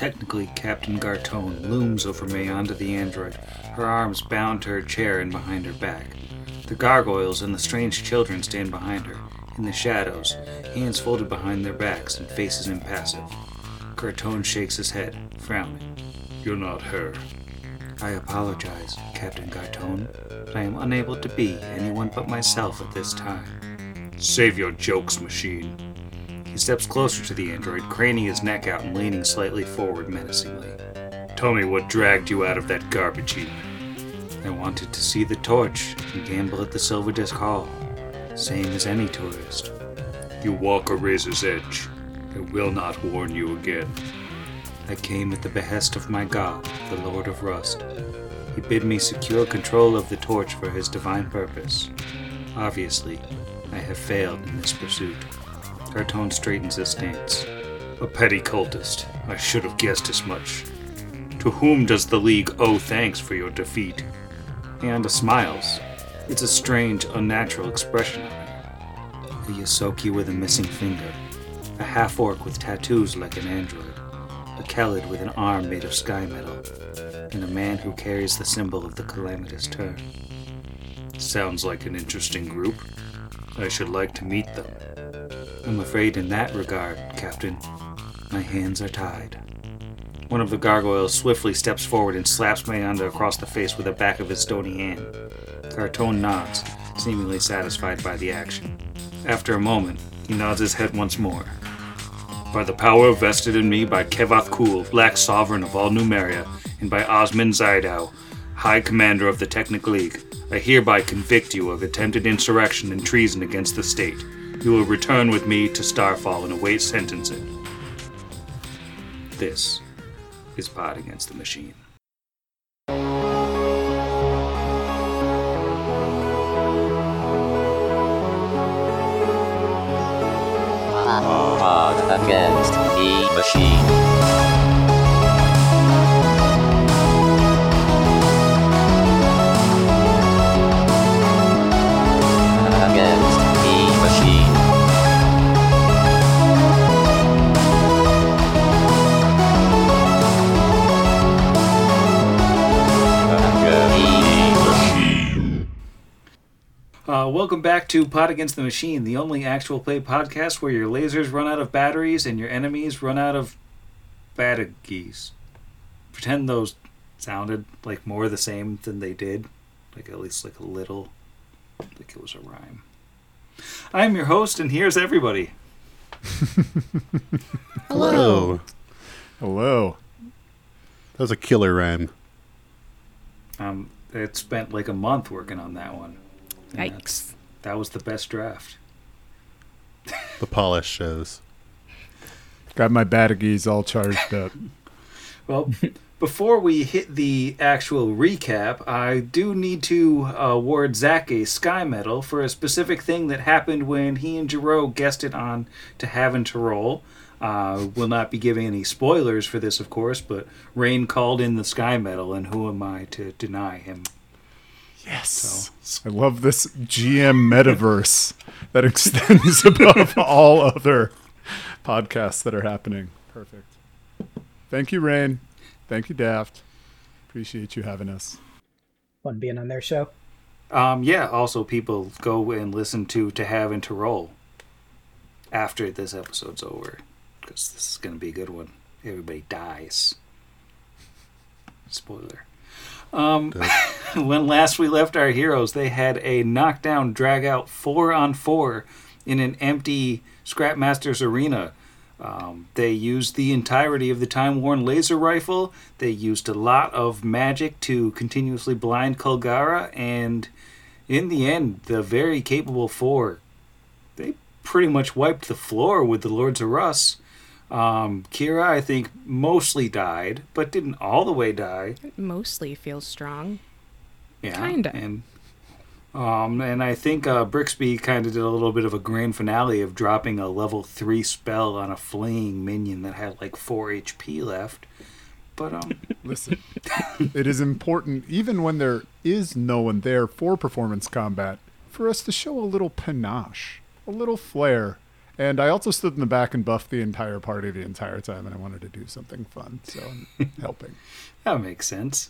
Technically, Captain Gartone looms over Meyanda the android, her arms bound to her chair and behind her back. The gargoyles and the strange children stand behind her, in the shadows, hands folded behind their backs and faces impassive. Gartone shakes his head, frowning. You're not her. I apologize, Captain Gartone, but I am unable to be anyone but myself at this time. Save your jokes, machine. He steps closer to the android, craning his neck out and leaning slightly forward menacingly. Tell me what dragged you out of that garbage heap. I wanted to see the torch and gamble at the Silver Disc Hall, same as any tourist. You walk a razor's edge. I will not warn you again. I came at the behest of my god, the Lord of Rust. He bid me secure control of the torch for his divine purpose. Obviously, I have failed in this pursuit. Gartone straightens his stance. A petty cultist. I should have guessed as much. To whom does the League owe thanks for your defeat? Anda smiles. It's a strange, unnatural expression on her. A Ysoki with a missing finger. A half orc with tattoos like an android a Khalid with an arm made of sky metal, and a man who carries the symbol of the calamitous turn. Sounds like an interesting group. I should like to meet them. I'm afraid in that regard, Captain, my hands are tied. One of the gargoyles swiftly steps forward and slaps Meyanda across the face with the back of his stony hand. Gartone nods, seemingly satisfied by the action. After a moment, he nods his head once more. By the power vested in me by Kevoth-Kul, Black Sovereign of all Numeria, and by Osman Zaidau, High Commander of the Technic League, I hereby convict you of attempted insurrection and treason against the state. You will return with me to Starfall and await sentencing. This is Pod Against the Machine. Pod against the machine. Back to Pod Against the Machine, the only actual play podcast where your lasers run out of batteries and your enemies run out of batteries. Pretend those sounded like more the same than they did, like at least like a little, like it was a rhyme. I'm your host, and here's everybody. Hello. Hello. That was a killer rhyme. Um, it spent like a month working on that one. And Yikes. That's- That was the best draft. The polish shows. Got my batteries all charged up. Well, before we hit the actual recap, I do need to award Zach a Sky Medal for a specific thing that happened when he and Jero it on to Having to Roll. Uh, will not be giving any spoilers for this, of course, but Rain called in the Sky Medal, and who am I to deny him? Yes. I love this GM metaverse that extends above all other podcasts that are happening. Perfect. Thank you, Rain. Thank you, Daft. Appreciate you having us. Fun being on their show. Um, yeah, also, people go and listen to To Have and To Roll after this episode's over, because this is going to be a good one. Everybody dies. Spoiler. Um, when last we left our heroes, they had a knockdown, drag out four on four in an empty Scrapmasters arena. Um, they used the entirety of the time worn laser rifle. They used a lot of magic to continuously blind Kulgara, and in the end, the very capable four, they pretty much wiped the floor with the Lords of Rust. Um, Kira, I think, mostly died, but didn't all the way die. Mostly feels strong. Yeah, Kinda. And um, and I think uh, Brixby kind of did a little bit of a grand finale of dropping a level three spell on a fleeing minion that had like four HP left. But um, Listen, it is important, even when there is no one there for performance combat, for us to show a little panache, a little flair, And I also stood in the back and buffed the entire party the entire time, and I wanted to do something fun, so I'm helping. That makes sense.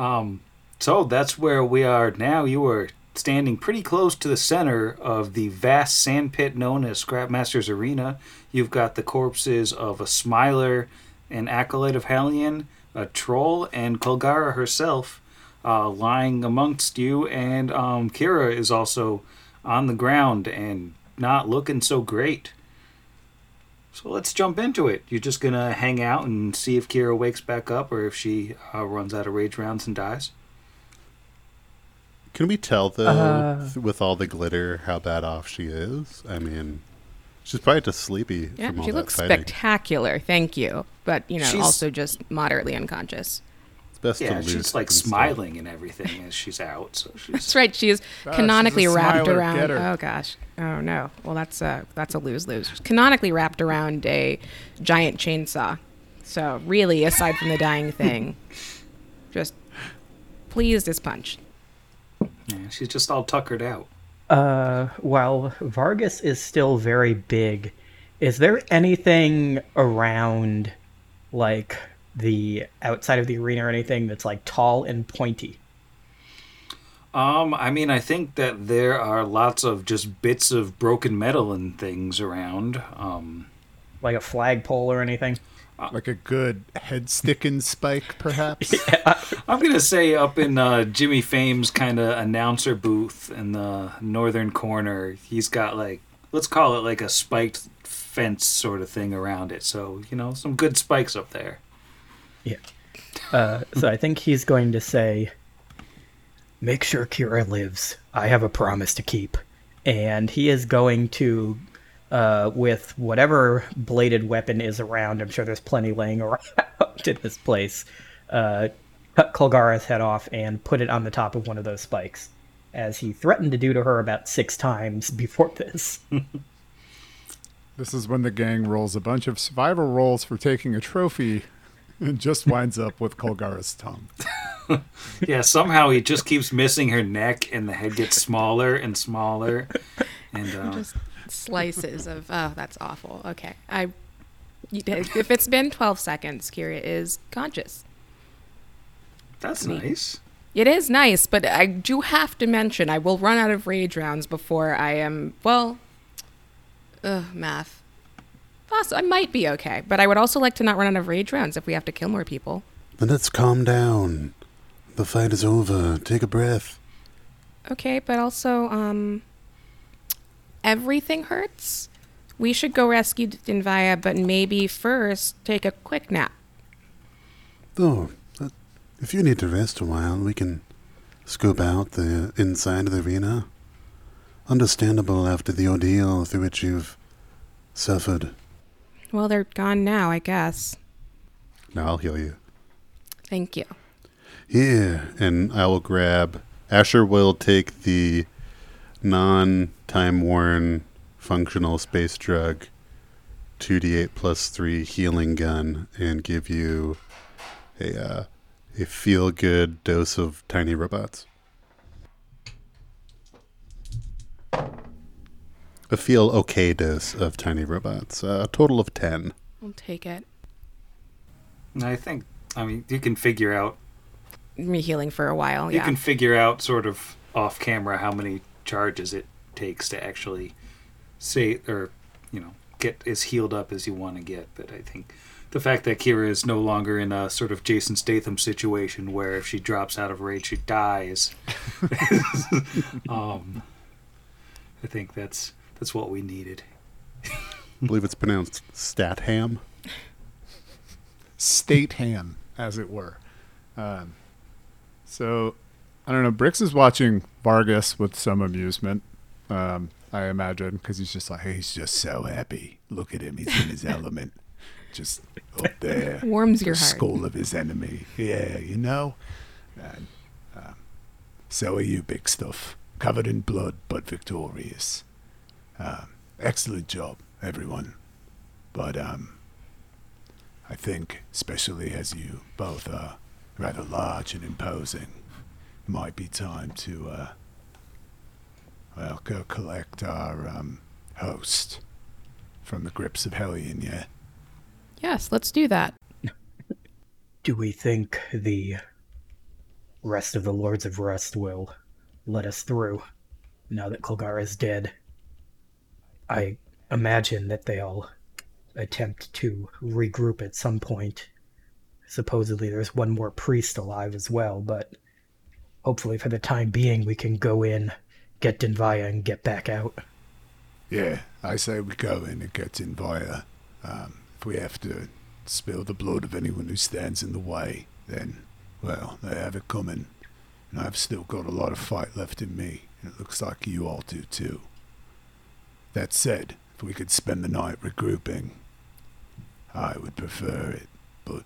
Um, so that's where we are now. You are standing pretty close to the center of the vast sand pit known as Scrapmaster's Arena. You've got the corpses of a Smiler, an acolyte of Hellion, a troll, and Kulgara herself uh, lying amongst you. And um, Kira is also on the ground and not looking so great. So let's jump into it. You're just gonna hang out and see if Kira wakes back up or if she uh, runs out of rage rounds and dies. Can we tell though, Uh. with all the glitter, how bad off she is? I mean, she's probably just sleepy Yeah, from all she that looks fighting. spectacular. Thank you, but you know, She's- also just moderately unconscious. It's best Yeah, to lose she's like and stuff. smiling and everything as she's out. So she's That's right. She is Ah, she's canonically a wrapped around. Get. Oh gosh. Oh no. Well, that's a that's a lose lose. Canonically wrapped around a giant chainsaw. So really, aside from the dying thing, just pleased as punch. yeah, she's just all tuckered out. Uh, while Vargas is still very big, is there anything around, like the outside of the arena or anything that's like tall and pointy? Um, I mean, I think that there are lots of just bits of broken metal and things around. Um, Like a flagpole or anything? Like a good head sticking spike, perhaps. yeah. I'm gonna say up in uh, Jimmy Fame's kind of announcer booth in the northern corner, he's got like let's call it like a spiked fence sort of thing around it. So you know, some good spikes up there. Yeah. Uh, so I think he's going to say, "Make sure Kira lives. I have a promise to keep." And he is going to, uh, with whatever bladed weapon is around. I'm sure there's plenty laying around in this place. Uh, cut Kulgara's head off and put it on the top of one of those spikes, as he threatened to do to her about six times before this. this is when the gang rolls a bunch of survival rolls for taking a trophy and just winds up with Kulgara's tongue. Yeah, somehow he just keeps missing her neck, and the head gets smaller and smaller. And uh, Just slices of oh, that's awful. Okay, I. If it's been 12 seconds, Kira is conscious. that's nice. It is nice, but I do have to mention I will run out of rage rounds before I am well. Ugh, math. I might be okay, but I would also like to not run out of rage rounds if we have to kill more people. Then let's calm down. The fight is over. Take a breath. Okay, but also, um, everything hurts. We should go rescue Dinvaya, but maybe first take a quick nap. Though, uh, if you need to rest a while, we can scope out the inside of the arena. Understandable after the ordeal through which you've suffered. Well, they're gone now, I guess. Now I'll heal you. Thank you. Yeah, and I will grab. Asher will take the non time worn functional space drug 2d8 plus 3 healing gun and give you a, uh, a feel good dose of tiny robots. A feel okay dose of tiny robots. Uh, a total of 10. I'll take it. I think, I mean, you can figure out Me healing for a while, yeah. you yeah. can figure out sort of off camera how many charges it takes to actually say or you know get as healed up as you want to get but i think the fact that kira is no longer in a sort of jason statham situation where if she drops out of rage she dies um i think that's that's what we needed I believe it's pronounced Statham. State ham, as it were. Um, so, I don't know. Brix is watching Vargas with some amusement, um, I imagine, because he's just like, hey, he's just so happy. Look at him. He's in his element. Just up there. Warms your the heart. skull of his enemy. Yeah, you know? And um, so are you, big stuff. Covered in blood, but victorious. Um, excellent job, everyone. But, um, I think, especially as you both are rather large and imposing, it might be time to, uh, well, go collect our um, host. from the grips of Hellion yet. Yes, let's do that. Do we think the rest of the Lords of Rust will let us through now that Kolgar is dead? I imagine that they'll attempt to regroup at some point. Supposedly, there's one more priest alive as well, but hopefully, for the time being, we can go in, get Dinvaya, and get back out. Yeah, I say we go in and get in via. Um, if we have to spill the blood of anyone who stands in the way, then, well, they have it coming. And I've still got a lot of fight left in me, and it looks like you all do too. That said, if we could spend the night regrouping, I would prefer it, but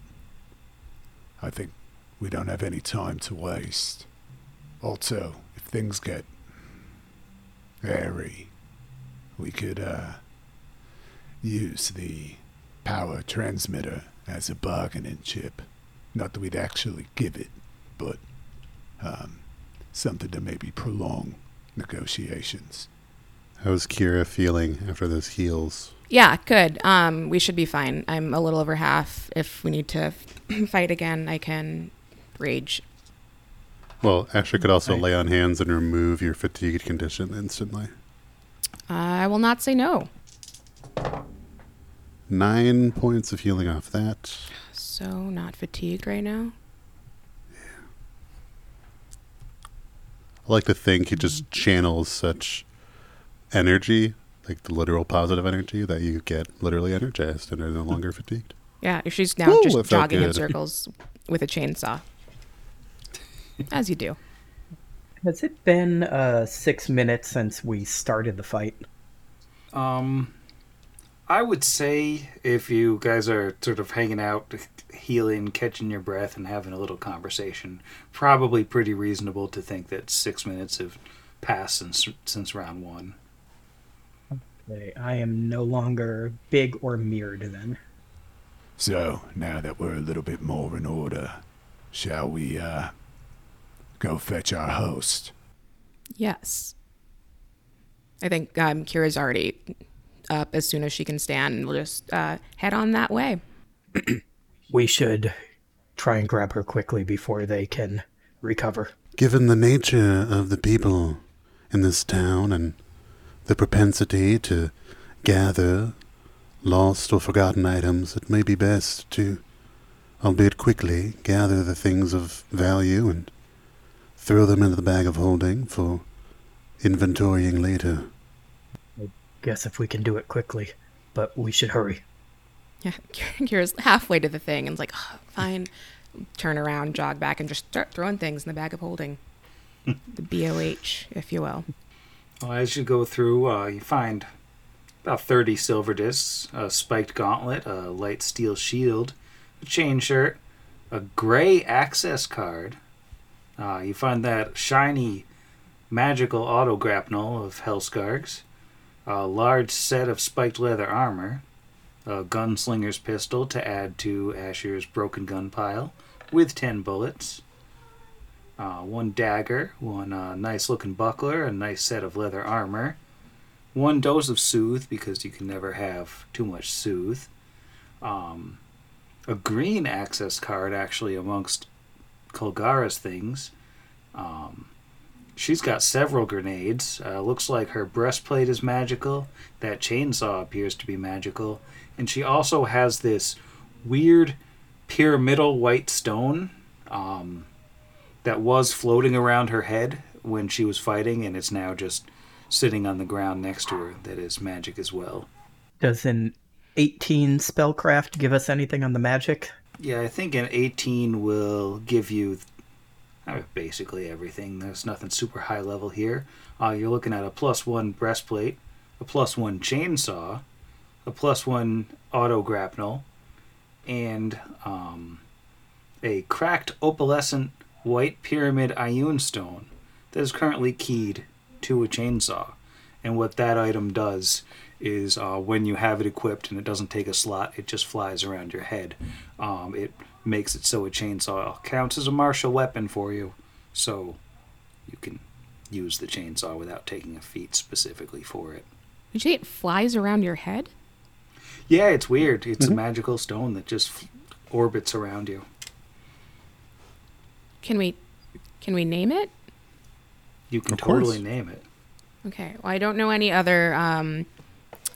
I think we don't have any time to waste. Also, if things get hairy, we could uh, use the power transmitter as a bargaining chip. Not that we'd actually give it, but um, something to maybe prolong negotiations. How's Kira feeling after those heals? Yeah, good. Um, we should be fine. I'm a little over half. If we need to fight again, I can rage. Well, Asher could also Right. lay on hands and remove your fatigued condition instantly. I will not say no. Nine points of healing off that. So not fatigued right now. Yeah. I like to think he just channels such energy, like the literal positive energy, that you get literally energized and are no longer fatigued. Yeah, she's now Woo, it just jogging in circles with a chainsaw. As you do. Has it been uh, six minutes since we started the fight? Um, I would say if you guys are sort of hanging out, healing, catching your breath, and having a little conversation, probably pretty reasonable to think that six minutes have passed since since round one. Okay, I am no longer big or mirrored then. So, now that we're a little bit more in order, shall we uh, go fetch our host? Yes. I think um, Kira's already up as soon as she can stand, and we'll just uh, head on that way. We should try and grab her quickly before they can recover. Given the nature of the people in this town and the propensity to gather lost or forgotten items, it may be best to, albeit quickly, gather the things of value and throw them into the bag of holding for inventorying later. I guess if we can do it quickly, but we should hurry. Yeah, Kira's halfway to the thing and is like, "Oh, fine. Turn around, jog back, and just start throwing things in the bag of holding. Hmm. the BOH, if you will. Well, as you go through, uh, you find about 30 silver discs, a spiked gauntlet, a light steel shield, a chain shirt, a gray access card. Uh, you find that shiny magical auto grapnel of Hellskargs, a large set of spiked leather armor, a gunslinger's pistol to add to Asher's broken gun pile with 10 bullets, uh, one dagger, one uh, nice looking buckler, a nice set of leather armor, one dose of soothe because you can never have too much soothe, um, a green access card actually amongst Kulgara's things. Um, she's got several grenades. Uh, looks like her breastplate is magical. That chainsaw appears to be magical, and she also has this weird pyramidal white stone. Um, that was floating around her head when she was fighting, and it's now just sitting on the ground next to her. That is magic as well. Does an 18 spellcraft give us anything on the magic? Yeah, I think an 18 will give you uh, basically everything. There's nothing super high level here. Uh, you're looking at a plus one breastplate, a plus one chainsaw, a plus one auto grapnel, and um, a cracked opalescent white pyramid Ioun stone that is currently keyed to a chainsaw. And what that item does is uh, when you have it equipped and it doesn't take a slot, it just flies around your head. Um, it makes it so a chainsaw counts as a martial weapon for you, so you can use the chainsaw without taking a feat specifically for it. Did you say it flies around your head? Yeah, it's weird. It's a magical stone that just f- orbits around you. Can we can we name it? You can Of course. totally name it. Okay. Well, I don't know any other um,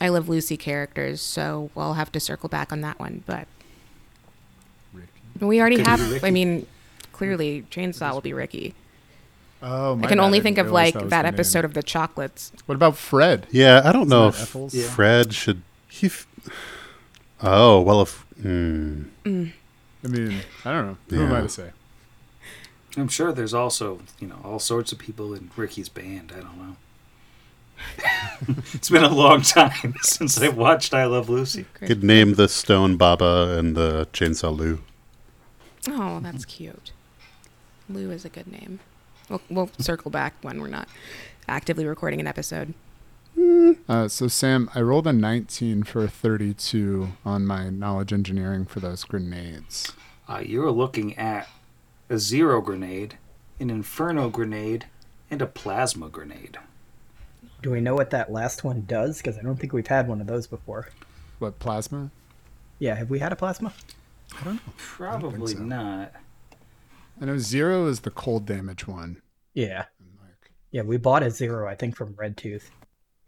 I Love Lucy characters, so we'll have to circle back on that one. But we already Could be have. Ricky. I mean, clearly, Chainsaw will be Ricky. Oh, my I can bad, only didn't think of realize like was that the name. episode of the chocolates. What about Fred? Yeah, I don't know that if Effels? Yeah. Fred should. He. F- oh well, if. Hmm. I mean, I don't know. Who am I Yeah. to say? I'm sure there's also, you know, all sorts of people in Ricky's band. I don't know. it's been a long time since I watched I Love Lucy. Could name the Stone Baba and the Chainsaw Lou. Oh, that's cute. Lou is a good name. We'll, we'll circle back when we're not actively recording an episode. Uh, so Sam, I rolled a 19 for a 32 on my knowledge engineering for those grenades. Uh, you're looking at a zero grenade, an inferno grenade, and a plasma grenade. Do we know what that last one does? Because I don't think we've had one of those before. What plasma? Yeah, have we had a plasma? I don't know. Probably I don't so. not. I know zero is the cold damage one. Yeah. Yeah, we bought a zero, I think, from Red Tooth.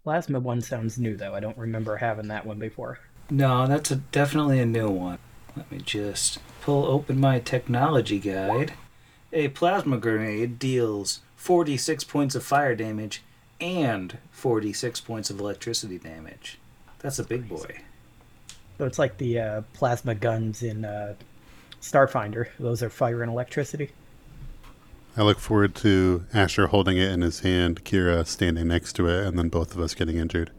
Plasma one sounds new, though. I don't remember having that one before. No, that's a, definitely a new one. Let me just pull open my technology guide. A plasma grenade deals 46 points of fire damage and 46 points of electricity damage. That's a big boy. So it's like the uh, plasma guns in uh, Starfinder. Those are fire and electricity. I look forward to Asher holding it in his hand, Kira standing next to it, and then both of us getting injured.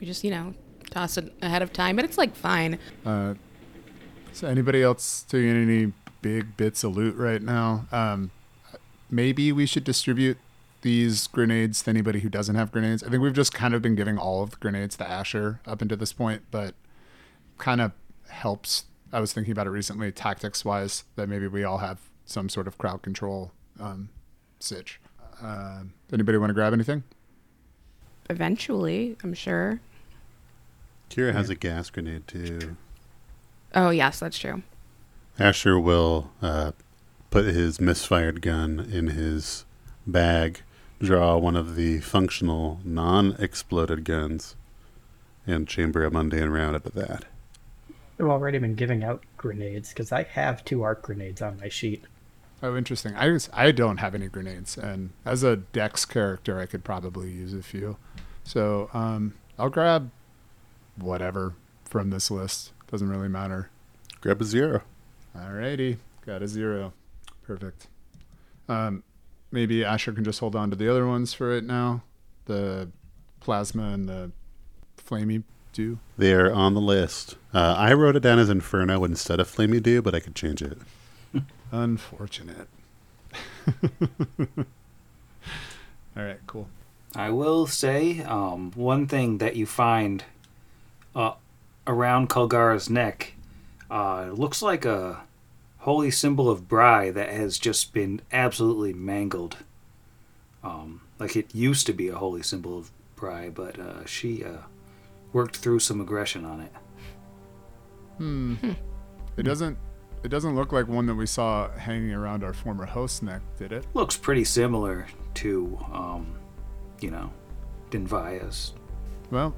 We just, you know, toss it ahead of time, but it's like fine. uh, so anybody else doing any big bits of loot right now? Um, maybe we should distribute these grenades to anybody who doesn't have grenades. I think we've just kind of been giving all of the grenades to Asher up until this point, but kind of helps. I was thinking about it recently, tactics wise, that maybe we all have some sort of crowd control um, sitch. Uh, anybody want to grab anything? Eventually, I'm sure. Kira has a gas grenade too. Oh, yes, that's true. Asher will uh, put his misfired gun in his bag, draw one of the functional non-exploded guns, and chamber a mundane round out of that. I've already been giving out grenades because I have two arc grenades on my sheet. Oh, interesting. I just, I don't have any grenades, and as a Dex character, I could probably use a few. So um, I'll grab whatever from this list. Doesn't really matter. Grab a zero. Alrighty, got a zero. Perfect. Um, maybe Asher can just hold on to the other ones for it now. The plasma and the flamey dew. They are on the list. Uh, I wrote it down as Inferno instead of Flamey Dew, but I could change it. Unfortunate. All right, cool. I will say um, one thing that you find uh, around Kulgara's neck uh, it looks like a holy symbol of Brigh that has just been absolutely mangled. Um, like it used to be a holy symbol of Brigh, but uh, she uh, worked through some aggression on it. Hmm. It doesn't. It doesn't look like one that we saw hanging around our former host's neck, did it? Looks pretty similar to, um, you know, Dinvaya's. Well,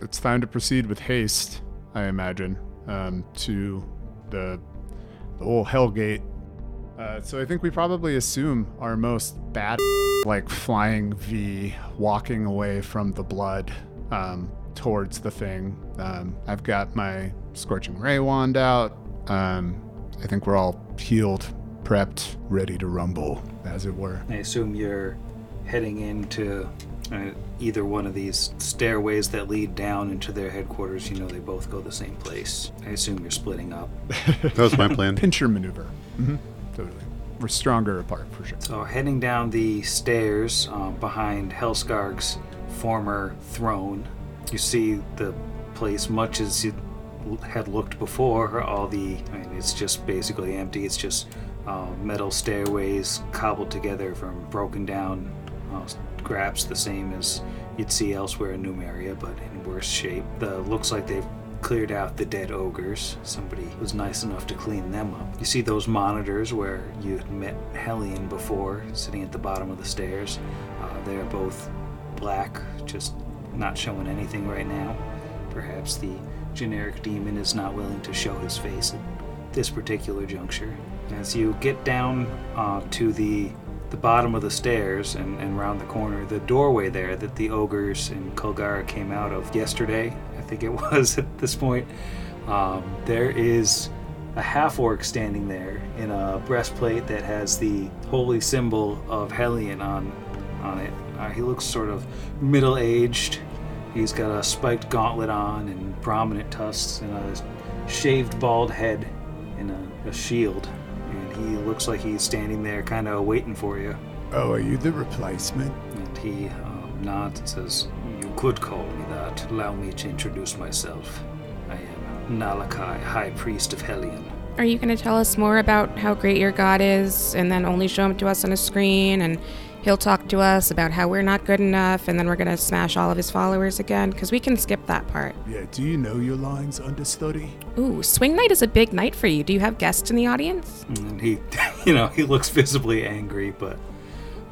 it's time to proceed with haste, I imagine, um, to the the whole Hellgate. Uh, so I think we probably assume our most bad, like flying V, walking away from the blood um, towards the thing. Um, I've got my scorching ray wand out. Um, I think we're all healed, prepped, ready to rumble, as it were. I assume you're heading into uh, either one of these stairways that lead down into their headquarters. You know, they both go the same place. I assume you're splitting up. That was my plan. Pincher maneuver. hmm Totally. We're stronger apart for sure. So, heading down the stairs um, behind Helskarg's former throne, you see the place much as it had looked before. All the, I mean, it's just basically empty. It's just uh, metal stairways cobbled together from broken down uh, scraps, the same as you'd see elsewhere in Numeria, but in worse shape. The looks like they've cleared out the dead ogres. Somebody was nice enough to clean them up. You see those monitors where you had met Hellion before, sitting at the bottom of the stairs. Uh, they're both black, just not showing anything right now. Perhaps the generic demon is not willing to show his face at this particular juncture. As you get down uh, to the the bottom of the stairs and, and the corner, the doorway there that the ogres in Kulgara came out of yesterday, I think it was at this point, um, there is a half orc standing there in a breastplate that has the holy symbol of Hellion on on it. Uh, he looks sort of middle aged. He's got a spiked gauntlet on and prominent tusks and a shaved bald head and a, a shield. And he looks like he's standing there kind of waiting for you. Oh, are you the replacement? And he um, nods and says, You could call me that. Allow me to introduce myself. I am Nalakai, High Priest of Hellion. Are you going to tell us more about how great your god is and then only show him to us on a screen and he'll talk to us about how we're not good enough and then we're going to smash all of his followers again? Because we can skip that part. Yeah, do you know your lines, understudy? Ooh, swing night is a big night for you. Do you have guests in the audience? And he, you know, he looks visibly angry, but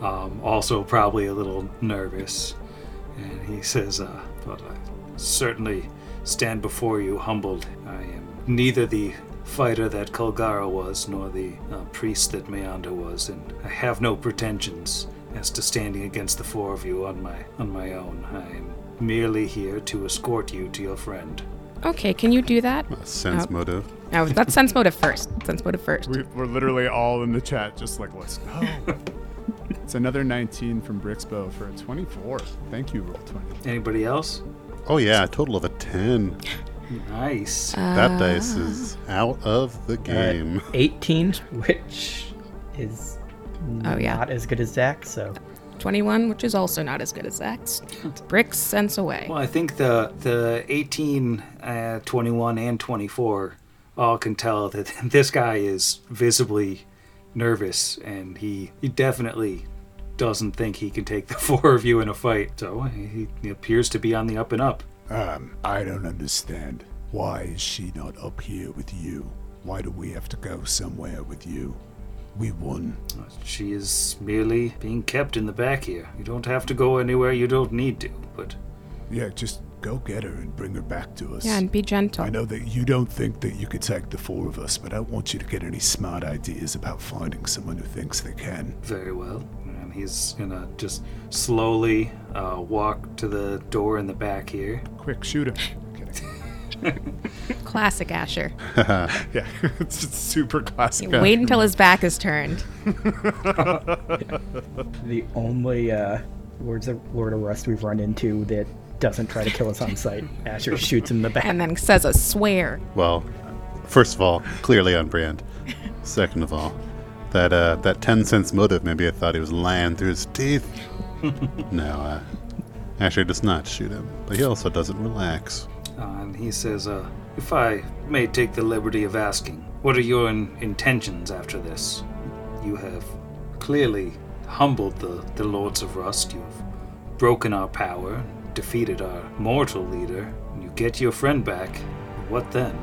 um, also probably a little nervous. And he says, uh, But I certainly stand before you humbled. I am neither the fighter that Kulgara was, nor the uh, priest that Meyanda was, and I have no pretensions as to standing against the four of you on my on my own. I am merely here to escort you to your friend. Okay, can you do that? A sense Oh. motive. No, that's sense motive first. Sense motive first. We, we're literally all in the chat, just like, let's go. it's another 19 from Brixby for a 24. Thank you, roll 20. Anybody else? Oh yeah, a total of a ten. Nice. that dice is out of the Uh, game. 18, which is Oh, yeah. not as good as Zach, so 21, which is also not as good as Zach's. Bricks sense away. Well, I think the the 18, uh, 21, and 24 all can tell that this guy is visibly nervous, and he he definitely doesn't think he can take the four of you in a fight. So he, he appears to be on the up and up. Um, I don't understand. Why is she not up here with you? Why do we have to go somewhere with you? We won. She is merely being kept in the back here. You don't have to go anywhere you don't need to, but Yeah, just go get her and bring her back to us. Yeah, and be gentle. I know that you don't think that you could take the four of us, but I don't want you to get any smart ideas about finding someone who thinks they can. very well. And he's gonna just slowly uh, walk to the door in the back here. Quick, shoot him. Kidding. Classic Asher. Yeah, it's just super classic. Wait until his back is turned. the only uh, Lords of, Lord of Rust we've run into that doesn't try to kill us on sight. Asher shoots him in the back. And then says a swear. Well, first of all, clearly on brand. Second of all, that uh, that ten sense motive. Maybe I thought he was lying through his teeth. no, uh, Asher does not shoot him, but he also doesn't relax. Uh, and he says, uh, If I may take the liberty of asking, what are your in- intentions after this? You have clearly humbled the, the Lords of Rust. You've broken our power, defeated our mortal leader. You get your friend back. What then?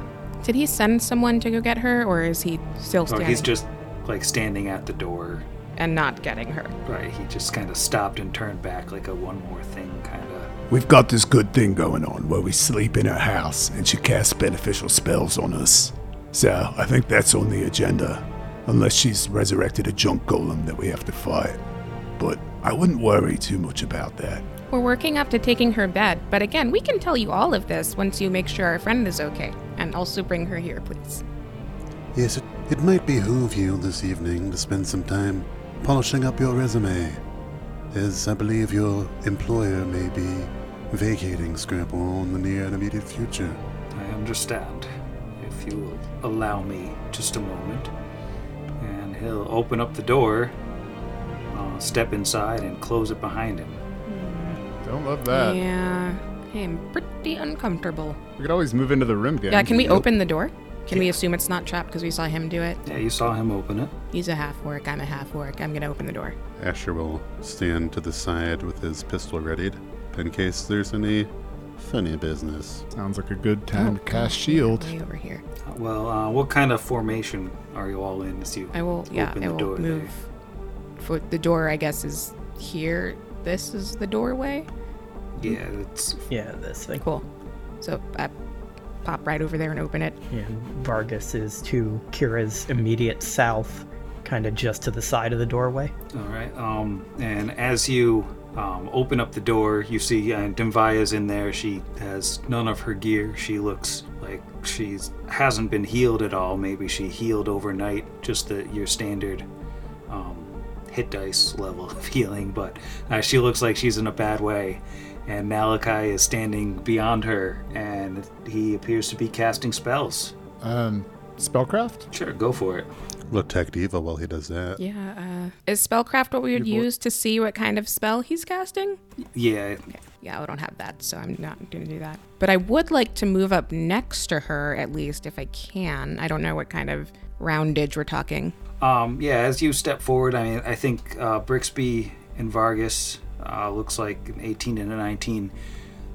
Did he send someone to go get her, or is he still Or standing he's just like standing at the door. and not getting her? Right, he just kind of stopped and turned back like a one more thing kind of. We've got this good thing going on where we sleep in her house and she casts beneficial spells on us. So I think that's on the agenda. Unless she's resurrected a junk golem that we have to fight. But I wouldn't worry too much about that. We're working up to taking her bed, but again, we can tell you all of this once you make sure our friend is okay. And also bring her here, please. Yes, it, it might behoove you this evening to spend some time polishing up your resume, as I believe your employer may be vacating Scrapwall in the near and immediate future. I understand. If you will allow me just a moment. And he'll open up the door, uh, step inside, and close it behind him. Don't love that. yeah, I am pretty uncomfortable. We could always move into the room, gang. Yeah, can we open the door? Can we assume it's not trapped because we saw him do it? Yeah, you saw him open it. He's a half orc. I'm a half orc. I'm gonna open the door. Asher will stand to the side with his pistol readied in case there's any Funny business. Sounds like a good time to Oh, cast God, shield. Way over here. Well, uh, what kind of formation are you all in as you I will. Yeah, open I the will door there? move. For the door, I guess is here. This is the doorway. Yeah, it's Yeah, this thing. Cool. So I pop right over there and open it. And Vargas is to Kira's immediate south, kind of just to the side of the doorway. all right. Um, and as you um, open up the door, you see uh, Dinvaya's in there. She has none of her gear. She looks like she hasn't been healed at all. Maybe she healed overnight, just the your standard um, hit dice level of healing. But uh, she looks like she's in a bad way. And Malachi is standing beyond her, and he appears to be casting spells. Um, spellcraft? Sure, go for it. Look tech diva while he does that. Yeah. Uh, is spellcraft what we would use to see what kind of spell he's casting? Yeah, Yeah, I don't have that, so I'm not going to do that. But I would like to move up next to her, at least, if I can. I don't know what kind of roundage we're talking. Um, yeah, as you step forward, I mean, I think uh, Brixby and Vargas uh, looks like an 18 and a 19.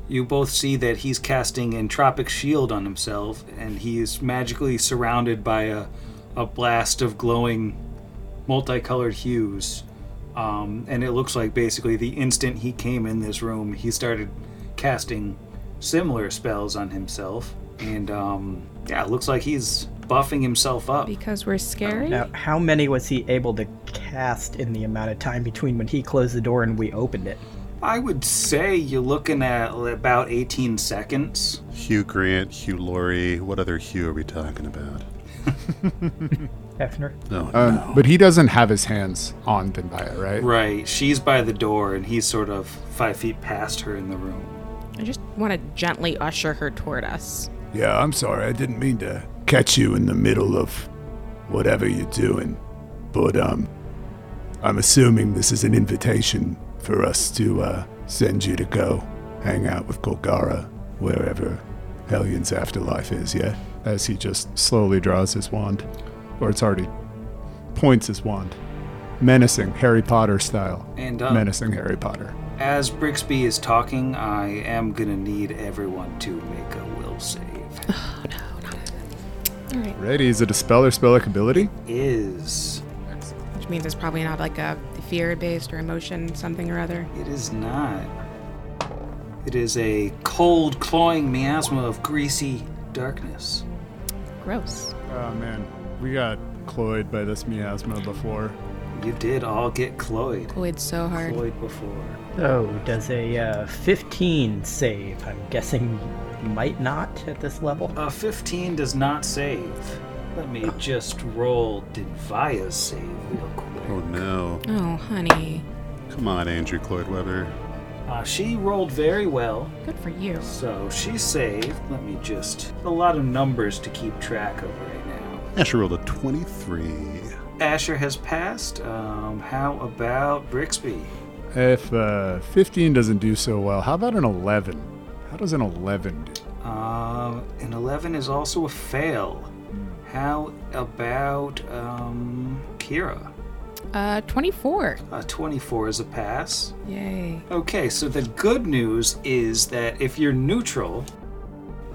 You both see that he's casting Entropic Shield on himself, and he is magically surrounded by a, a blast of glowing, multicolored hues. Um, and it looks like basically the instant he came in this room, he started casting similar spells on himself. And um, yeah, it looks like he's buffing himself up. Because we're scary? Now, how many was he able to cast in the amount of time between when he closed the door and we opened it? I would say you're looking at about 18 seconds. Hugh Grant, Hugh Laurie. What other Hugh are we talking about? Hefner? No, Um, no. But he doesn't have his hands on Dinvaya, right? Right. She's by the door, and he's sort of five feet past her in the room. I just want to gently usher her toward us. Yeah, I'm sorry. I didn't mean to catch you in the middle of whatever you're doing. But um I'm assuming this is an invitation for us to uh send you to go hang out with Kulgara wherever Hellion's afterlife is, yeah? As he just slowly draws his wand. Or it's already points his wand. Menacing, Harry Potter style. And uh, Menacing Harry Potter. as Brixby is talking, I am going to need everyone to make a will save. Oh no, not All right. Ready? Is it a spell or spell like ability? Is. Which means it's probably not like a fear based or emotion something or other. It is not. It is a cold, clawing miasma of greasy darkness. Gross. Oh man, we got cloyed by this miasma before. You did all get cloyed. Cloyed so hard. Cloyed before. Oh, does a uh, 15 save? I'm guessing might not at this level. A 15 does not save. Let me just roll Dinvaya's save real quick. Oh no. Oh, honey. Come on, Andrew Cloyd Webber. Uh, she rolled very well, Good for you. so she saved. Let me just. A lot of numbers to keep track of right now. Asher rolled a 23. Asher has passed. Um, how about Brixby? If uh, 15 doesn't do so well, how about an 11? How does an 11 do? Um, an 11 is also a fail. How about um, Kira? Uh, 24. A 24 is a pass. Yay. Okay, so the good news is that if you're neutral,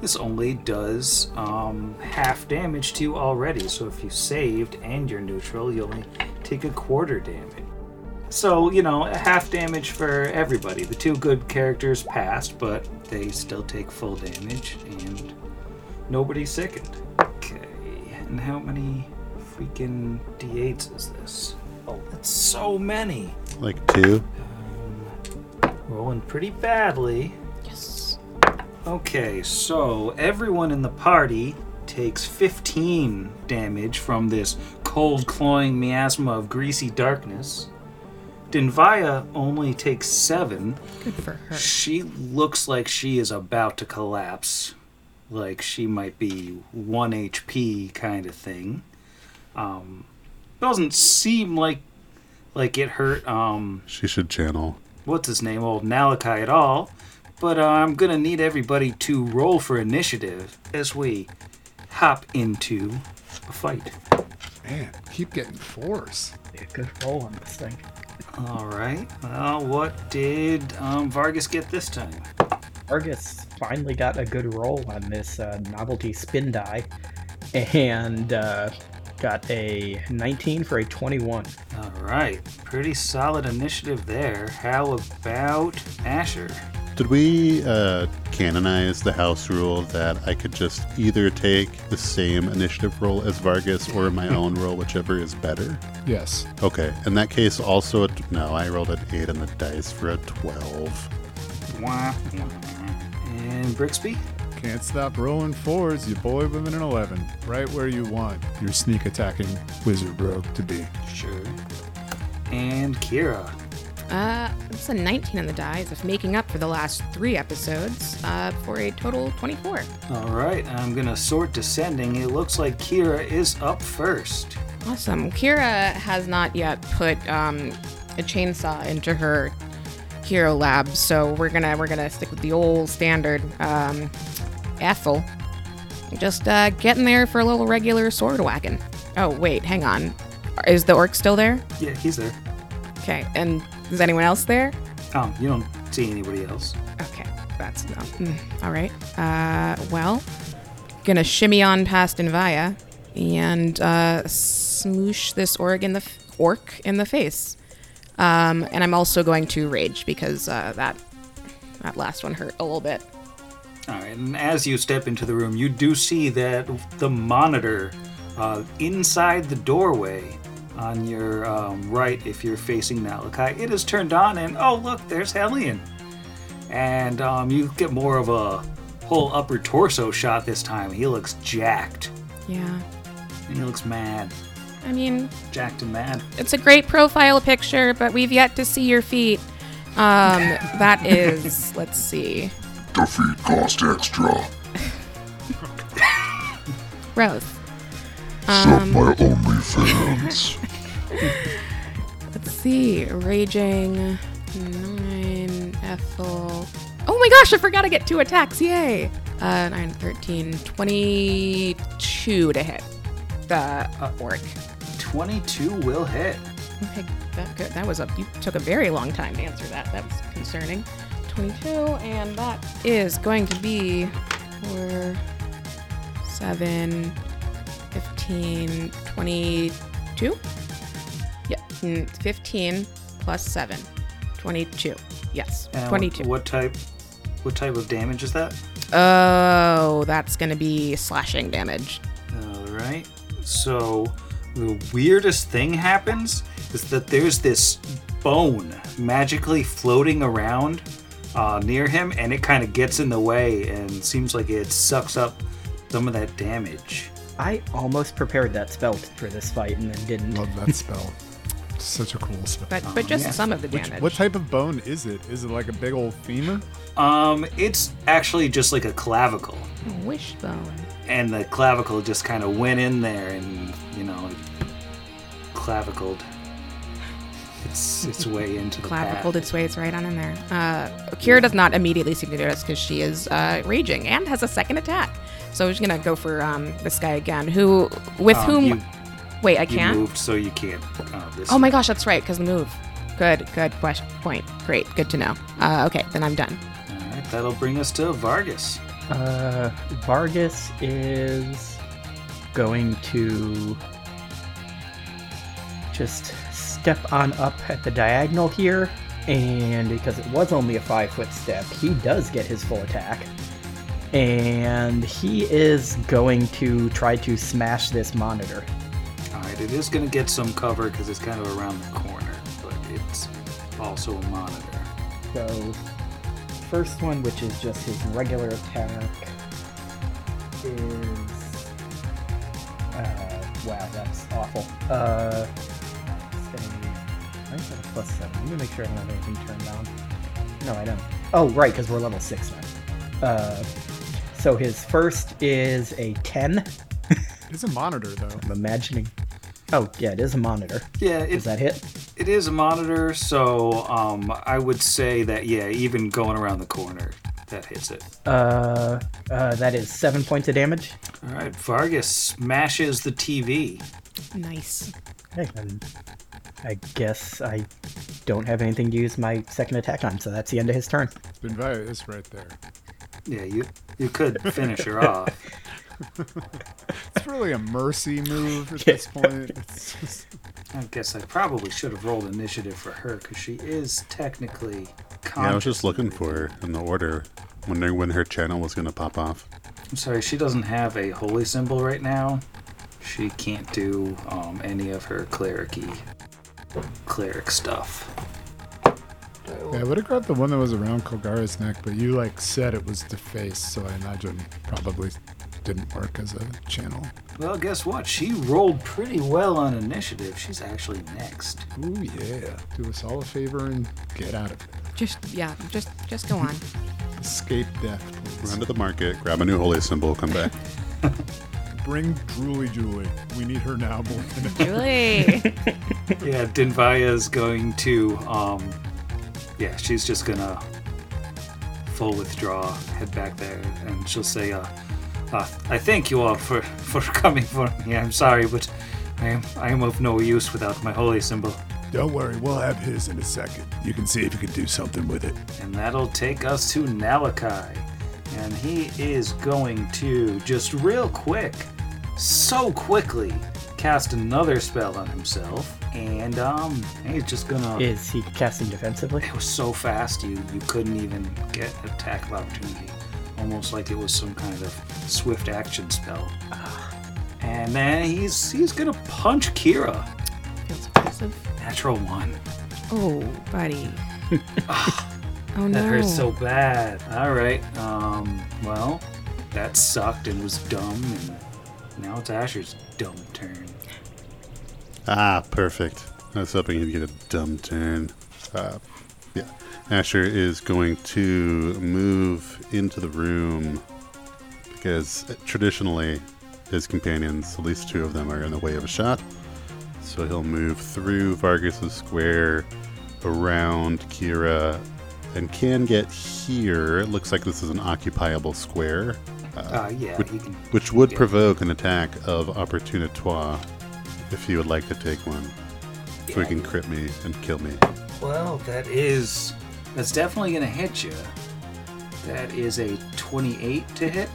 this only does um, half damage to you already. So if you saved and you're neutral, you only take a quarter damage. So, you know, half damage for everybody. The two good characters passed, but they still take full damage, and nobody's sickened. Okay, and how many freaking d8s is this? Oh, that's so many. Like two. Rolling pretty badly. Yes. Okay, so everyone in the party takes 15 damage from this cold, clawing miasma of greasy darkness. Dinvaya only takes 7. Good for her. She looks like she is about to collapse. Like she might be 1 HP kind of thing. Um, doesn't seem like like it hurt um She should channel. what's his name, old Nalakai at all. But uh, I'm gonna need everybody to roll for initiative as we hop into a fight. Man, keep getting fours. Be a good roll on this thing. All right. Well, what did um, Vargas get this time? Vargas finally got a good roll on this uh, novelty spin die and uh, got a 19 for a 21. All right, pretty solid initiative there. How about Asher? Did we uh, canonize the house rule that I could just either take the same initiative roll as Vargas or my own roll, whichever is better? Yes. Okay, in that case, also, a, no, I rolled an 8 on the dice for a 12. Wah, wah. And Brixby? Can't stop rolling fours, you boy with an 11. Right where you want your sneak attacking wizard rogue to be. Sure. And Kira. Uh, it's a 19 on the die, as if making up for the last three episodes, uh, for a total 24. All right, I'm gonna sort descending. It looks like Kira is up first. Awesome. Kira has not yet put um, a chainsaw into her hero lab, so we're gonna we're gonna stick with the old standard um, Ethel. Just uh, getting there for a little regular sword whacking. Oh wait, hang on. Is the orc still there? Yeah, he's there. Okay, and is anyone else there? Um, you don't see anybody else. Okay, that's no. Mm, all right. Uh, well, gonna shimmy on past Dinvaya and uh, smoosh this orc in the f- orc in the face. Um, and I'm also going to rage because uh, that that last one hurt a little bit. All right, and as you step into the room, you do see that the monitor uh, inside the doorway on your um, right, if you're facing Malachi, it is turned on, and oh look, there's Hellion. And um, you get more of a whole upper torso shot this time. He looks jacked, Yeah. and he looks mad, I mean, jacked and mad. it's a great profile picture, but we've yet to see your feet. Um, that is, let's see, The feet cost extra. Rose. Suck my OnlyFans. Let's see. Raging. Nine. Ethel. Oh my gosh, I forgot to get two attacks. Yay. Uh, 9, 13, 22 to hit the uh, orc. 22 will hit. Okay, that, that was a. You took a very long time to answer that. That was concerning. 22, and that is going to be 4, 7, 15, 22? Yeah, mm, 15 plus 7. 22. Yes, And 22. What, what type? What type of damage is that? Oh, that's going to be slashing damage. All right. So the weirdest thing happens is that there's this bone magically floating around uh, near him, and it kind of gets in the way and seems like it sucks up some of that damage. I almost prepared that spell for this fight and then didn't. Love that spell. Such a cool spell. But but just yeah. some of the Which, damage. what type of bone is it? Is it like a big old femur? Um, it's actually just like a clavicle, A Wishbone. and the clavicle just kind of went in there and you know clavicled its its way into the clavicled pad. its way. It's right on in there. Uh, Kira does not immediately seem to notice because she is uh, raging and has a second attack. So we're just gonna go for um, this guy again. Who with Um, whom? you, wait, I you can't. moved, so you can't. Uh, this Oh my gosh, that's right. Because the move. Good, good question. Point. Great, good to know. Uh, okay, then I'm done. All right, that'll bring us to Vargas. Uh, Vargas is going to just step on up at the diagonal here, and because it was only a five foot step, he does get his full attack. And he is going to try to smash this monitor. All right, it is going to get some cover because it's kind of around the corner, but it's also a monitor. So, first one, which is just his regular attack, is. Uh, wow, that's awful. Uh. I think a plus seven. Let me make sure I don't have anything turned on. No, I don't. Oh, right, because we're level six now. Uh, so his first is a 10. It's a monitor, though. I'm imagining. Oh, yeah, it is a monitor. Yeah, Does that hit? it is a monitor, so um, I would say that, yeah, even going around the corner, that hits it. Uh, uh, that is seven points of damage. All right, Vargas smashes the TV. Nice. Okay, then I guess I don't have anything to use my second attack on, so that's the end of his turn. Dinvaya is right there. Yeah, you you could finish her off. It's really a mercy move at this point. It's just, I guess I probably should have rolled initiative for her because she is technically. Conscious. Yeah, I was just looking for her in the order, wondering when her channel was going to pop off. I'm sorry, she doesn't have a holy symbol right now. She can't do um, any of her clericy cleric stuff. yeah, I would have grabbed the one that was around Kulgara's neck, but you like said it was defaced, so I imagine probably didn't work as a channel. Well, guess what? She rolled pretty well on initiative. She's actually next. Ooh yeah. Do us all a favor and get out of it. Just yeah, just just go on. Escape death, please. Run to the market, grab a new holy symbol, come back. Bring Julie Julie. We need her now more than ever. Julie. Yeah, Dinvaya's going to, um, yeah, she's just gonna full withdraw, head back there, and she'll say, uh, uh, I thank you all for, for coming for me. I'm sorry, but I am, I am of no use without my holy symbol. Don't worry, we'll have his in a second. You can see if you can do something with it. And that'll take us to Nalakai. And he is going to just real quick, so quickly, cast another spell on himself. And um, he's just gonna. Is he casting defensively? It was so fast, you you couldn't even get an attack of opportunity. Almost like it was some kind of swift action spell. And then he's he's gonna punch Kira. Feels aggressive. Natural one. Oh, buddy. oh no. That hurts so bad. All right. Um. Well, that sucked and was dumb, and now it's Asher's dumb turn. Ah, perfect. I was hoping he'd get a dumb turn. Uh, yeah. Asher is going to move into the room because traditionally his companions, at least two of them, are in the way of a shot. So he'll move through Vargas's square, around Kira, and can get here. It looks like this is an occupiable square, Uh, yeah, which, can. which would yeah. provoke an attack of opportunitoire if you would like to take one. So he can crit me and kill me. Well, that is. That's definitely gonna hit you. That is a 28 to hit.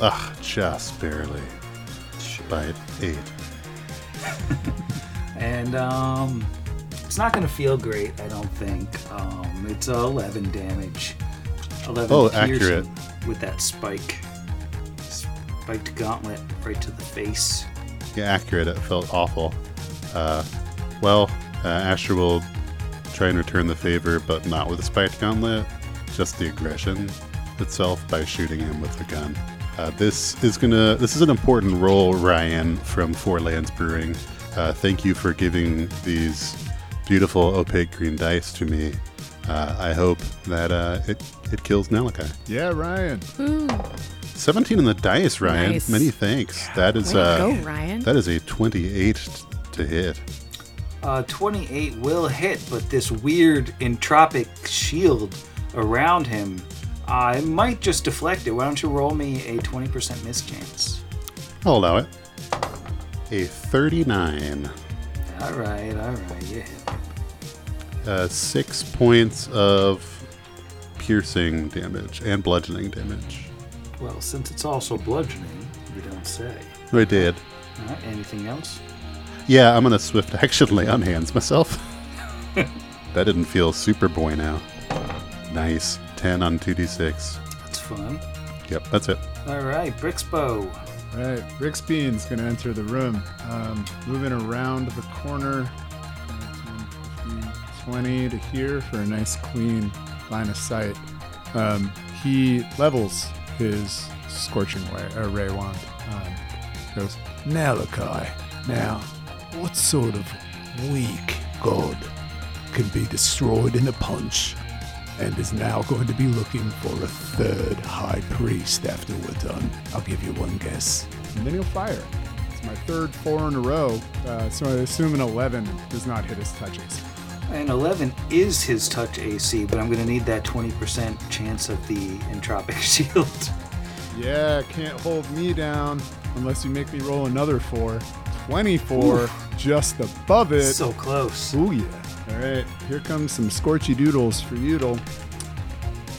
Ugh, just barely. By eight. And um, it's not gonna feel great, I don't think. Um, it's 11 damage. 11 Oh, accurate. with that spike. Spiked gauntlet right to the face. Yeah, accurate. It felt awful. Uh, well, uh, Asher will try and return the favor, but not with a spiked gauntlet. Just the aggression itself by shooting him with the gun. Uh, this is gonna. This is an important role, Ryan from Four Lands Brewing. Uh, thank you for giving these beautiful opaque green dice to me. Uh, I hope that uh, it it kills Nalakai. Yeah, Ryan. Ooh. 17 in the dice, Ryan. Nice. Many thanks. That is Way to uh, go, Ryan. that is a 28 to hit. Uh, 28 will hit, but this weird entropic shield around him, I might just deflect it. Why don't you roll me a 20% miss chance? I'll allow it. A 39. All right, all right, hit. Uh, six points of piercing damage and bludgeoning damage. Well, since it's also bludgeoning, you don't say. I did. Right, anything else? Yeah, I'm gonna swift action lay on hands myself. that didn't feel super boy now. Nice. 10 on 2d6. That's fun. Yep, that's it. All right, Brixby. Right, Brixby's gonna enter the room, um, moving around the corner, uh, 10, 15, 20 to here for a nice clean line of sight. Um, he levels his scorching ray, uh, ray wand. Um, goes, Nalakai. Now, what sort of weak god can be destroyed in a punch and is now going to be looking for a third high priest after we're done? I'll give you one guess. and then he'll fire. It's my third four in a row, uh, so I assume an 11 does not hit his touches. And 11 is his touch AC, but I'm going to need that 20% chance of the entropic shield. Yeah, can't hold me down unless you make me roll another four. 24, just above it. so close. Oh, yeah. All right, here comes some scorchy doodles for Udall.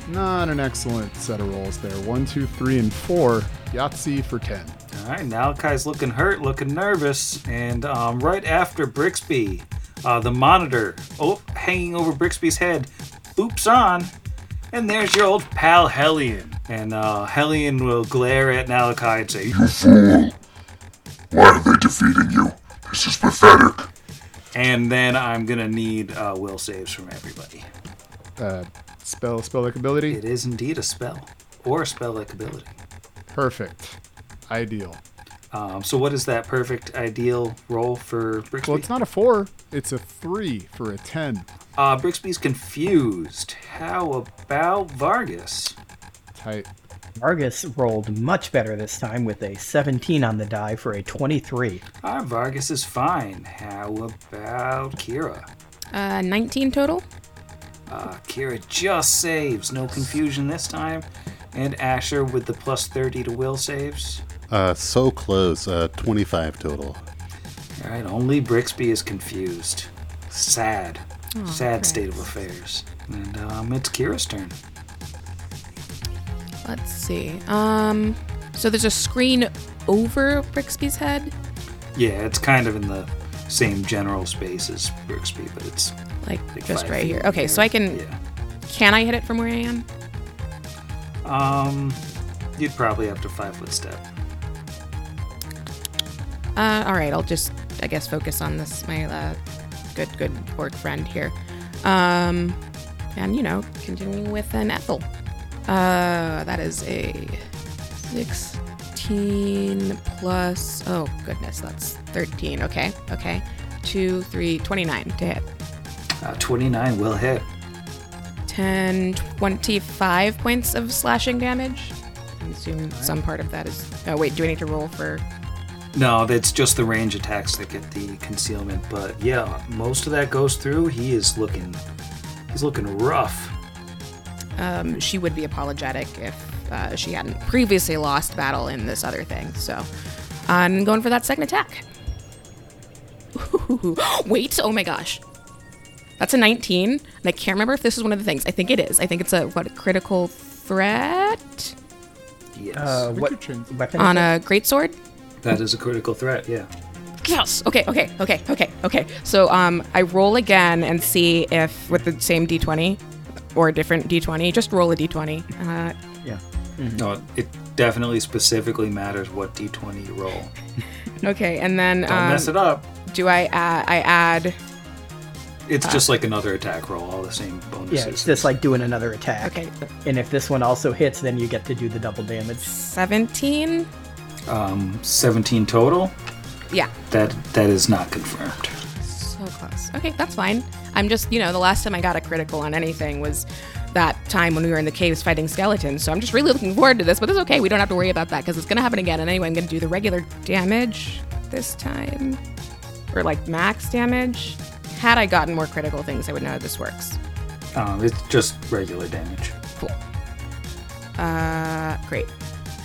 Not an excellent set of rolls there. One, two, three, and four. Yahtzee for 10. All right, Malachi's looking hurt, looking nervous, and um, right after Brixby, uh, the monitor, oh, hanging over Brixby's head, boops on, and there's your old pal Hellion. And uh, Hellion will glare at Malachi and say, You fool! Why are they defeating you? This is pathetic. And then I'm gonna need uh, will saves from everybody. Uh, spell, spell like ability. It is indeed a spell, or a spell like ability. Perfect. Ideal. Um, so what is that perfect ideal roll for Brixby? Well, it's not a four. It's a three for a 10. Uh, Brixby's confused. How about Vargas? Tight. Vargas rolled much better this time with a 17 on the die for a 23. Ah, Vargas is fine. How about Kira? Uh, 19 total. Uh, Kira just saves. No confusion this time. And Asher with the plus 30 to will saves. Uh, so close. Uh, 25 total. All right, only Brixby is confused. Sad. Sad state of affairs. And um, it's Kira's turn. Let's see. Um, so there's a screen over Brixby's head, Yeah, it's kind of in the same general space as Brixby, but it's like, like just right here. Okay, so I can. Yeah. Can I hit it from where I am? Um, you'd probably have to five foot step. Uh, all right, I'll just, I guess, focus on this, my uh, good, good orc friend here. Um, and, you know, continuing with an Ethel. Uh, that is a 16 plus, oh, goodness, that's 13. Okay, okay. 2, 3, 29 to hit. Uh, 29 will hit. 10, 25 points of slashing damage. I assume some part of that is. Oh, wait, do I need to roll for. No, that's just the range attacks that get the concealment. But yeah, most of that goes through. He is looking, he's looking rough. Um, she would be apologetic if uh, she hadn't previously lost battle in this other thing. So I'm going for that second attack. Wait, oh my gosh. That's a 19, and I can't remember if this is one of the things. I think it is. I think it's a what a critical threat Yes, Uh, what weapon? on is it? a greatsword. that is a critical threat. Yeah. Yes. Okay. Okay. Okay. Okay. Okay. So um, I roll again and see if with the same d20 or a different d20. Just roll a d20. Uh, Yeah. No, it definitely specifically matters what d20 you roll. okay, and then Don't um, mess it up. do I add? I add. It's just like another attack roll, all the same bonuses. Yeah, it's just like doing another attack. Okay, And if this one also hits, then you get to do the double damage. 17. um, 17 total. Yeah. That that is not confirmed. So close. Okay, that's fine. I'm just, you know, the last time I got a critical on anything was that time when we were in the caves fighting skeletons. So I'm just really looking forward to this, but it's okay. We don't have to worry about that because it's going to happen again. And anyway, I'm going to do the regular damage this time. Or like max damage. Had I gotten more critical things, I would know how this works. Um, it's just regular damage. Cool. Uh, great.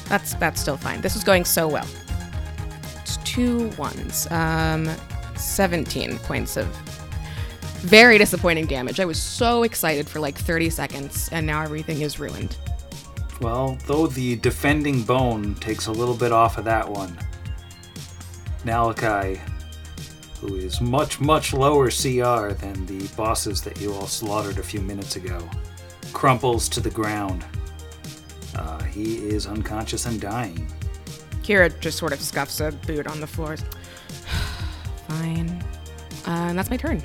That's that's still fine. This is going so well. It's two ones. Um, 17 points of very disappointing damage. I was so excited for like 30 seconds, and now everything is ruined. Well, though the defending bone takes a little bit off of that one, Malachi, who is much, much lower CR than the bosses that you all slaughtered a few minutes ago, crumples to the ground. Uh, he is unconscious and dying. Kira just sort of scuffs a boot on the floor. Fine. Uh, and that's my turn.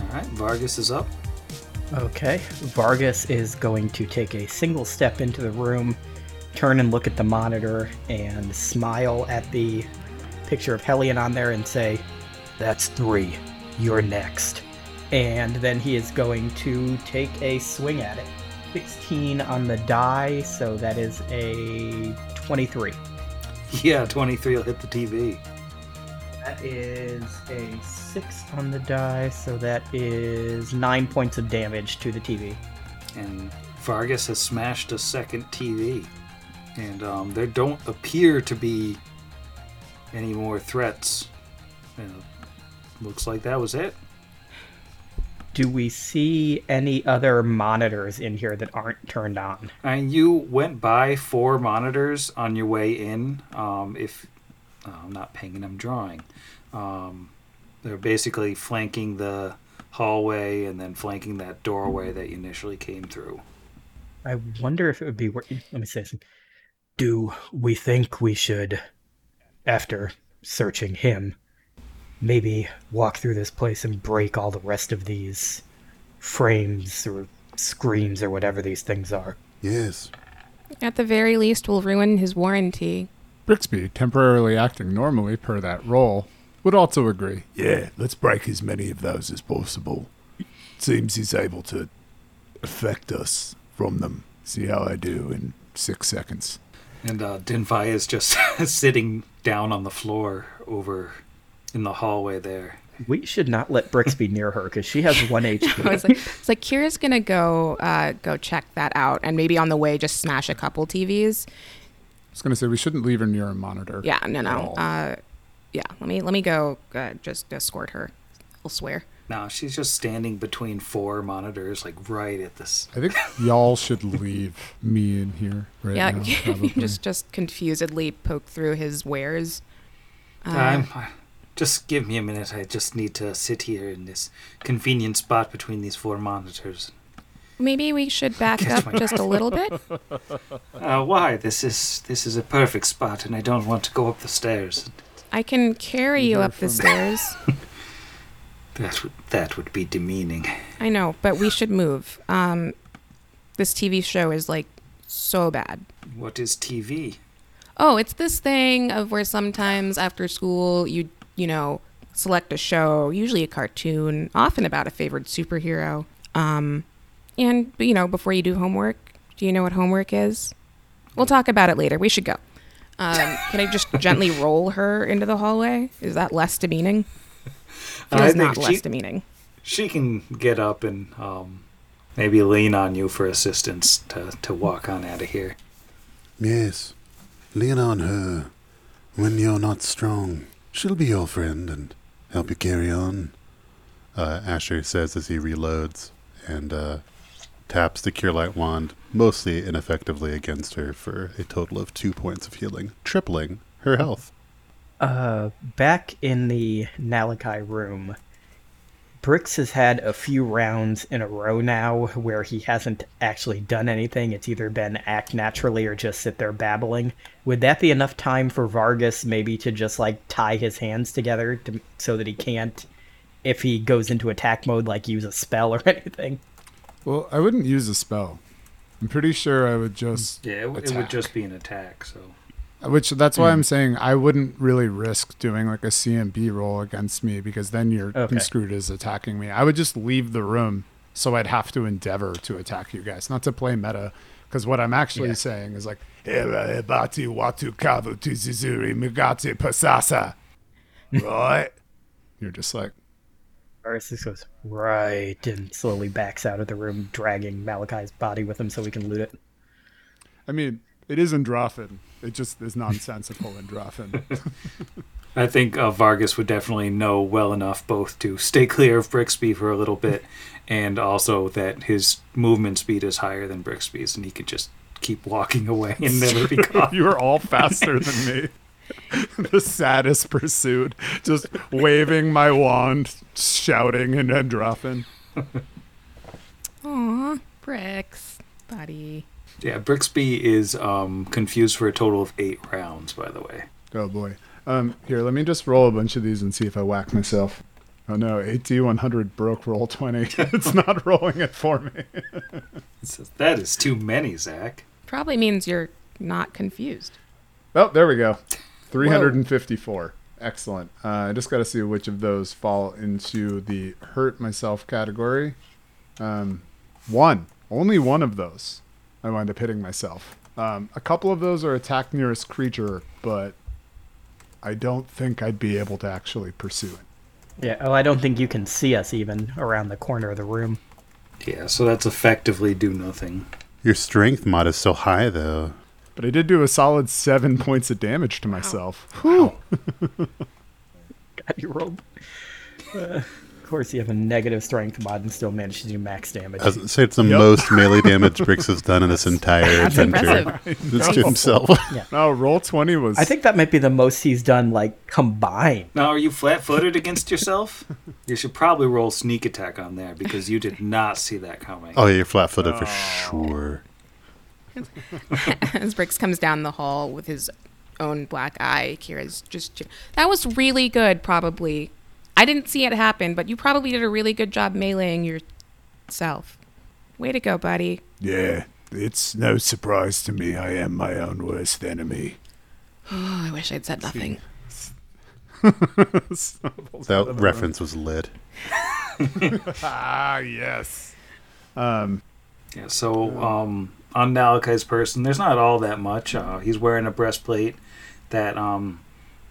All right, Vargas is up. Okay. Vargas is going to take a single step into the room, turn and look at the monitor, and smile at the picture of Hellion on there and say, That's three. You're next. And then he is going to take a swing at it. 16 on the die, so that is a 23. Yeah, 23 will hit the TV. That is a 6 on the die, so that is 9 points of damage to the TV. and Vargas has smashed a second TV. And um, there don't appear to be any more threats. Know, looks like that was it. do we see any other monitors in here that aren't turned on? And you went by four monitors on your way in. Um, if I'm not paying, I'm drawing. Um, they're basically flanking the hallway and then flanking that doorway that you initially came through. I wonder if it would be. worth. Let me say something. Do we think we should, after searching him, maybe walk through this place and break all the rest of these frames or screens or whatever these things are? Yes. At the very least, we'll ruin his warranty. Brixby, temporarily acting normally per that role, would also agree. Yeah, let's break as many of those as possible. Seems he's able to affect us from them. See how I do in six seconds. And uh, Dinvaya is just sitting down on the floor over in the hallway there. We should not let Brixby near her because she has one I HP. was like, it's like Kira's gonna go uh, go check that out, and maybe on the way just smash a couple TVs. I was going to say we shouldn't leave her near a monitor. Yeah, no, no. Uh, yeah, let me let me go uh, just escort her. I'll swear. Now she's just standing between four monitors, like right at this. I think y'all should leave me in here right yeah, now. Probably. just just confusedly poke through his wares. Uh, I'm, just give me a minute. I just need to sit here in this convenient spot between these four monitors. Maybe we should back up just a little bit. Uh, why? This is this is a perfect spot, and I don't want to go up the stairs. I can carry you up the stairs. That would that would be demeaning. I know, but we should move. Um, this TV show is like so bad. What is TV? Oh, it's this thing of where sometimes after school you you know select a show, usually a cartoon, often about a favorite superhero. Um, and you know before you do homework, do you know what homework is? We'll talk about it later. We should go. Um, can I just gently roll her into the hallway? Is that less demeaning? I Feels think not she- less demeaning. She can get up and um, maybe lean on you for assistance to to walk on out of here. Yes. Lean on her. When you're not strong, she'll be your friend and help you carry on. Uh, Asher says as he reloads and uh, taps the Cure Light wand, mostly ineffectively against her, for a total of two points of healing, tripling her health. Uh, back in the Nalakai room, Brix has had a few rounds in a row now where he hasn't actually done anything. It's either been act naturally or just sit there babbling. Would that be enough time for Vargas maybe to just like tie his hands together to, so that he can't, if he goes into attack mode, like use a spell or anything? Well, I wouldn't use a spell. I'm pretty sure I would just Yeah, it, w- it would just be an attack. So Which that's why hmm. I'm saying I wouldn't really risk doing like a CMB roll against me because then you're Okay. construed as attacking me. I would just leave the room so I'd have to endeavor to attack you guys, not to play meta. Because what I'm actually Yeah. saying is like, Era ebati watu kavu tuzuzuri mugati pasasa. Right? you're just like, Vargas goes, right, and slowly backs out of the room, dragging Malachi's body with him so we can loot it. I mean, it is Androffan. It just is nonsensical Androffan. I think uh, Vargas would definitely know well enough both to stay clear of Brixby for a little bit, and also that his movement speed is higher than Brixby's, and he could just keep walking away and never be caught. you are all faster than me. the saddest pursuit. Just waving my wand, shouting in dropping. Aw, bricks, buddy. Yeah, Brixby is um, confused for a total of eight rounds, by the way. Oh boy. Um, here, let me just roll a bunch of these and see if I whack myself. Oh no, AT 100 broke roll 20. it's not rolling it for me. That is too many, Zach. Probably means you're not confused. Oh, there we go. 354. Excellent. Uh, I just got to see which of those fall into the hurt myself category. Um, one. Only one of those. I wind up hitting myself. Um, a couple of those are attack nearest creature, but I don't think I'd be able to actually pursue it. Yeah, oh, I don't think you can see us even around the corner of the room. Yeah, so that's effectively do nothing. Your strength mod is so high, though. But I did do a solid seven points of damage to myself. God, you rolled. Uh, of course, you have a negative strength mod and still manage to do max damage. I was gonna say it's the Yep. most melee damage Brix has done in this entire That's adventure. impressive. It's to himself. No, roll twenty was. I think that might be the most he's done, like combined. Now, are you flat-footed against yourself? You should probably roll sneak attack on there because you did not see that coming. Oh, yeah, you're flat-footed for oh. sure. As Brix comes down the hall with his own black eye, Kira's just. That was really good, probably. I didn't see it happen, but you probably did a really good job meleeing yourself. Way to go, buddy. Yeah, it's no surprise to me. I am my own worst enemy. Oh, I wish I'd said nothing. That reference was lit. ah yes. Um, Yeah, so um, on Nalakai's person, there's not all that much. Uh, he's wearing a breastplate. That um,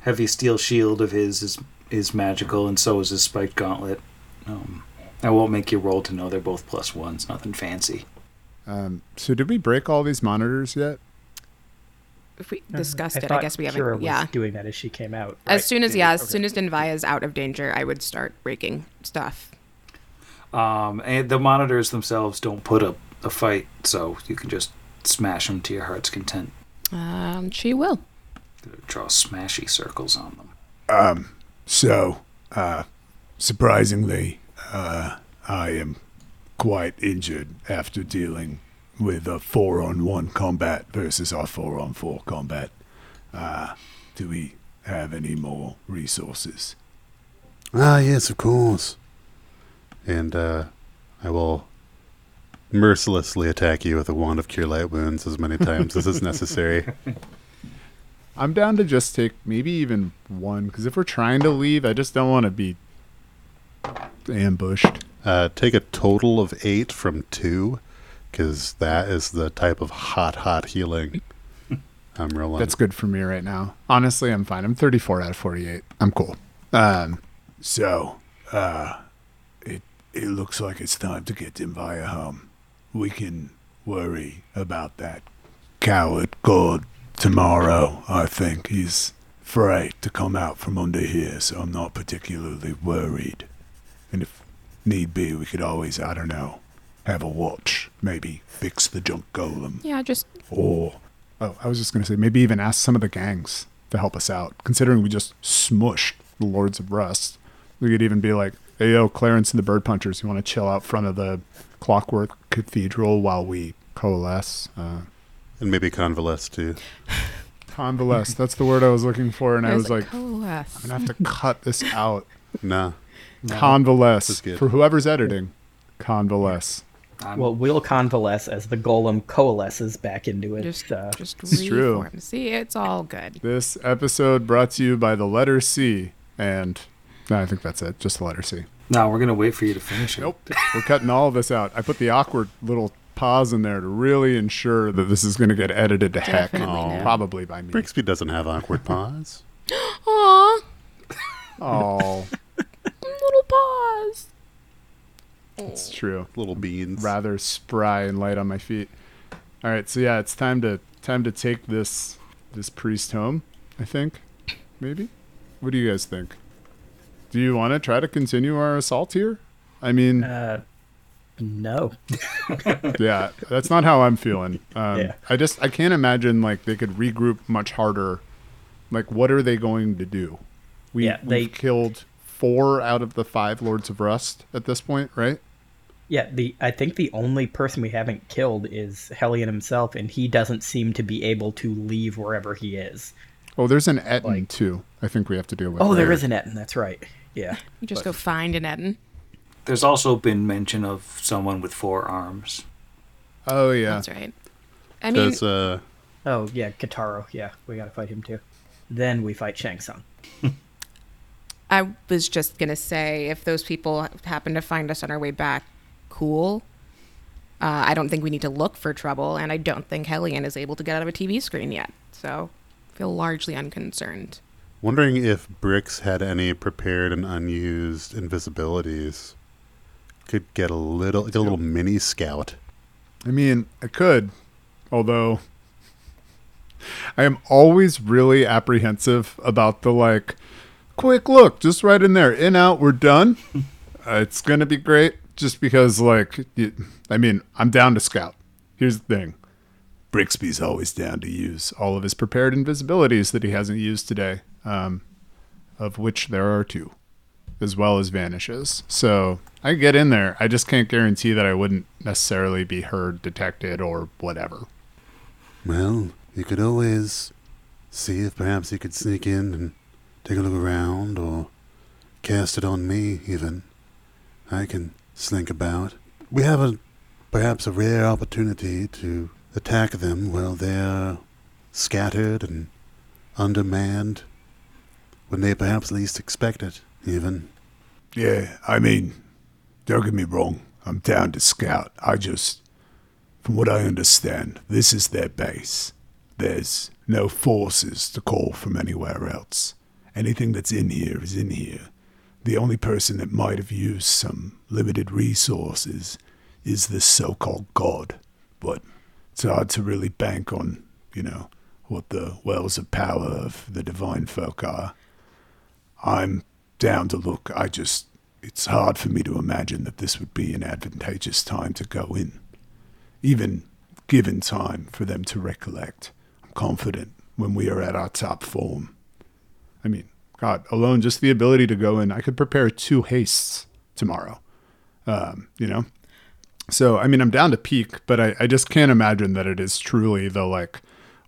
heavy steel shield of his is is magical, and so is his spiked gauntlet. Um, I won't make you roll to know they're both plus ones. Nothing fancy. Um, so did we break all these monitors yet? If we discussed it, I guess we haven't. was Yeah. doing that as she came out. As soon as yeah, as soon as Dinvaya is out of danger, I would start breaking stuff. Um, and the monitors themselves don't put up a fight, so you can just smash them to your heart's content. Um, she will. Draw smashy circles on them. Um, so, uh, surprisingly, uh, I am quite injured after dealing with a four-on-one combat versus our four-on-four combat. Uh, do we have any more resources? Ah, yes, of course. And uh, I will mercilessly attack you with a wand of cure light wounds as many times as is necessary. I'm down to just take maybe even one because if we're trying to leave, I just don't want to be ambushed. Uh, take a total of eight from two, because that is the type of hot, hot healing I'm rolling. That's good for me right now. Honestly, I'm fine. I'm 34 out of 48. I'm cool. Um, So, uh, it it looks like it's time to get Dinvaya home. We can worry about that coward god tomorrow. I think he's afraid to come out from under here, so I'm not particularly worried. And if need be, we could always, I don't know, have a watch, maybe fix the junk golem, Yeah, just or oh, I was just gonna say maybe even ask some of the gangs to help us out. Considering we just smushed the Lords of Rust, we could even be like, "Hey, yo, Clarence and the Bird Punchers, you want to chill out front of the Clockwork Cathedral while we coalesce?" Uh, and maybe convalesce too. convalesce. That's the word I was looking for, and I was like, coalesce. I'm gonna have to cut this out. Nah. Convalesce That's for whoever's editing. Convalesce. I'm, Well, we'll convalesce as the golem coalesces back into it. Just, uh, just It's true. reform. See, it's all good. This episode brought to you by the letter C, and no, I think that's it. Just the letter C. no, we're gonna wait for you to finish it. Nope. We're cutting all of this out. I put the awkward little pause in there to really ensure that this is going to get edited to heck. Definitely oh, not. Probably by me. Brixby doesn't have awkward pause. Aw, Oh, little paws. it's true. Little beans. Rather spry and light on my feet. All right, so yeah, it's time to time to take this this priest home. I think, maybe. What do you guys think? Do you want to try to continue our assault here? I mean, uh, no. yeah, that's not how I'm feeling. Um, Yeah. I just I can't imagine like they could regroup much harder. Like, what are they going to do? We Yeah, they- we've killed four out of the five Lords of Rust at this point, right? Yeah, the I think the only person we haven't killed is Hellion himself, and he doesn't seem to be able to leave wherever he is. Oh, there's an Ettin Like- too. I think we have to deal with. Oh, there right? is an Ettin. That's right. Yeah. You just go find an Ettin. There's also been mention of someone with four arms. Oh yeah. That's right. I mean, Does uh, Oh yeah, Kataro. Yeah, we gotta fight him too. Then we fight Shang Tsung. I was just gonna say if those people happen to find us on our way back, cool. Uh, I don't think we need to look for trouble, and I don't think Hellion is able to get out of a TV screen yet. So, I feel largely unconcerned. Wondering if Brix had any prepared and unused invisibilities. Could get a little, a little mini scout. I mean, I could, although I am always really apprehensive about the like quick look, just right in there, in out, we're done. Uh, it's gonna be great, just because like, I mean, I'm down to scout. Here's the thing: Brixby's always down to use all of his prepared invisibilities that he hasn't used today, um, of which there are two, as well as vanishes. So I get in there. I just can't guarantee that I wouldn't necessarily be heard, detected, or whatever. Well, you could always see if perhaps you could sneak in and take a look around, or cast it on me, even. I can slink about. We have a perhaps a rare opportunity to attack them while they're scattered and undermanned, when they perhaps least expect it, even. Yeah, I mean, don't get me wrong. I'm down to scout. I just, from what I understand, this is their base. There's no forces to call from anywhere else. Anything that's in here is in here. The only person that might have used some limited resources is this so called God. But it's hard to really bank on, you know, what the wells of power of the divine folk are. I'm down to look. I just, it's hard for me to imagine that this would be an advantageous time to go in. Even given time for them to recollect. I'm confident when we are at our top form. I mean, God, alone just the ability to go in, I could prepare two hastes tomorrow. Um, you know? So, I mean, I'm down to peak, but I, I just can't imagine that it is truly the like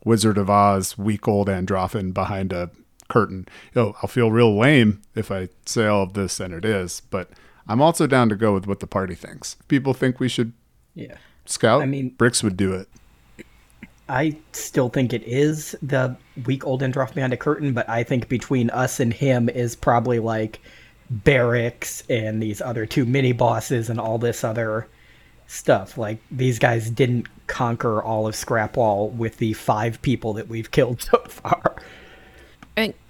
Wizard of Oz week old Androffan behind a curtain. You know, I'll feel real lame if I say all of this, and it is, but I'm also down to go with what the party thinks. If people think we should Yeah. scout, I mean- Bricks would do it. I still think it is the weak old Androff behind a curtain, but I think between us and him is probably like barracks and these other two mini bosses and all this other stuff. Like these guys didn't conquer all of Scrapwall with the five people that we've killed so far.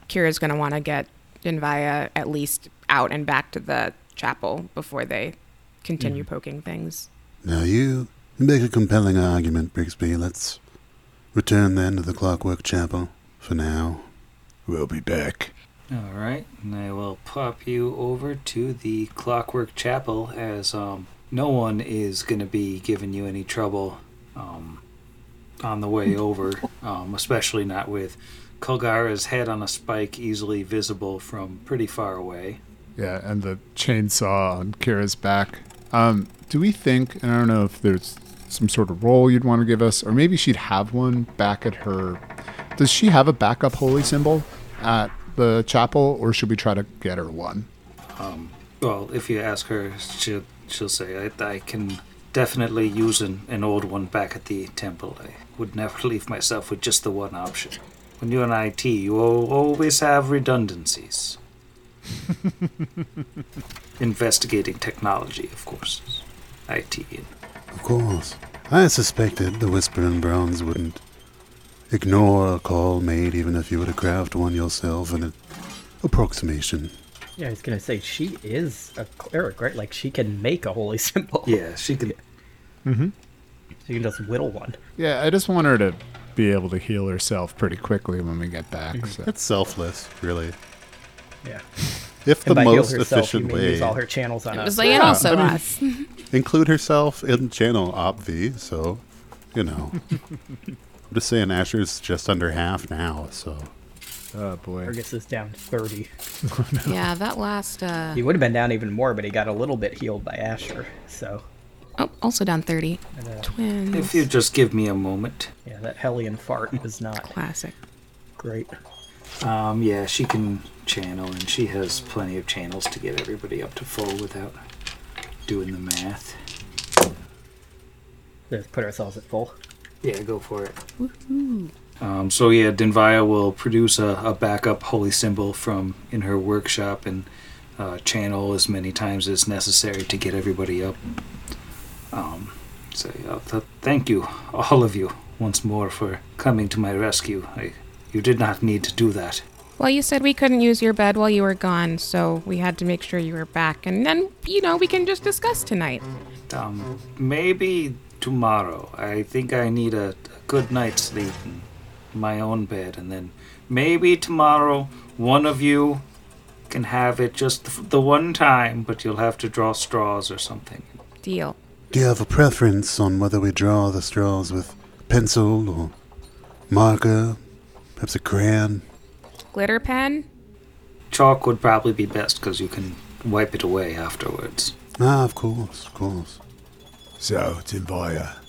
I think Kira's gonna want to get Dinvaya at least out and back to the chapel before they continue poking things. Now you make a compelling argument, Brixby. Let's return then to the Clockwork Chapel for now. We'll be back. All right, and I will pop you over to the Clockwork Chapel as um, no one is going to be giving you any trouble um, on the way over, um, especially not with Kulgara's head on a spike easily visible from pretty far away. Yeah, and the chainsaw on Kira's back. Um, do we think, and I don't know if there's some sort of role you'd want to give us, or maybe she'd have one back at her. Does she have a backup holy symbol at the chapel, or should we try to get her one? Well, if you ask her, she'll, she'll say, I, I can definitely use an, an old one back at the temple. I would never leave myself with just the one option. When you're in IT, you al- always have redundancies. Investigating technology, of course. IT. Of course. I suspected the Whisper in the Bronze wouldn't ignore a call made even if you were to craft one yourself in an approximation. Yeah, I was gonna say she is a cleric, right? Like she can make a holy symbol. Yeah, she can. Mm hmm. She can just whittle one. Yeah, I just want her to be able to heal herself pretty quickly when we get back. So. It's selfless, really. Yeah. If the and by heal most herself, efficient way, use all her channels on It us. was like, and Yeah, also I mean- us. include herself in channel obv. So, you know, I'm just saying Asher's just under half now. So Oh boy. Argus is down to 30. yeah, that last. Uh, He would have been down even more, but he got a little bit healed by Asher. So, oh, also down 30. Twins. If you just give me a moment. yeah, that Hellion fart was not Classic. great. Um, yeah, she can channel, and she has plenty of channels to get everybody up to full without doing the math. Let's put ourselves at full. Yeah, go for it. Um, so yeah, Dinvaya will produce a, a backup holy symbol from in her workshop and uh, channel as many times as necessary to get everybody up. Um, so uh, th- thank you, all of you, once more for coming to my rescue. I, you did not need to do that. Well, you said we couldn't use your bed while you were gone, so we had to make sure you were back. And then, you know, we can just discuss tonight. Um, maybe tomorrow. I think I need a, a good night's sleep in my own bed, and then maybe tomorrow one of you can have it just the, the one time, but you'll have to draw straws or something. Deal. Do you have a preference on whether we draw the straws with pencil or marker, perhaps a crayon? Glitter pen? Chalk would probably be best because you can wipe it away afterwards. Ah, of course, of course. So, Dinvaya,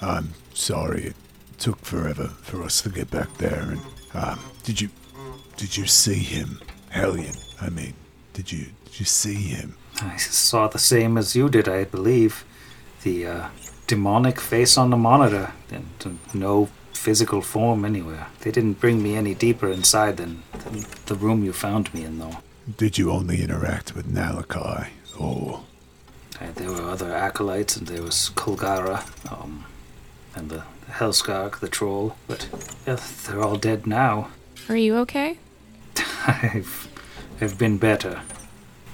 I'm sorry it took forever for us to get back there. And um, did you did you see him, Hellion? I mean, did you did you see him? I saw the same as you did, I believe. The uh, demonic face on the monitor, and no physical form anywhere. They didn't bring me any deeper inside than, than the room you found me in, though. Did you only interact with Nalakai, or Uh, there were other acolytes, and there was Kulgara, um, and the, the Hellskark, the troll, but yeah, they're all dead now. Are you okay? I've, I've been better,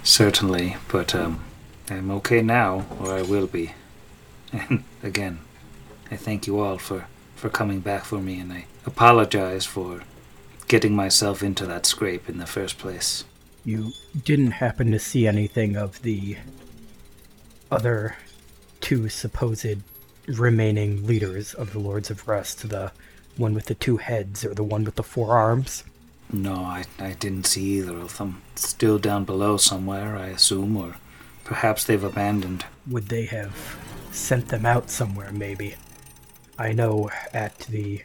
certainly, but um, I'm okay now, or I will be. And again, I thank you all for, for coming back for me, and I apologize for getting myself into that scrape in the first place. You didn't happen to see anything of the other two supposed remaining leaders of the Lords of Rust, the one with the two heads or the one with the four arms? No, I, I didn't see either of them. Still down below somewhere, I assume, or perhaps they've abandoned. Would they have sent them out somewhere, maybe? I know at the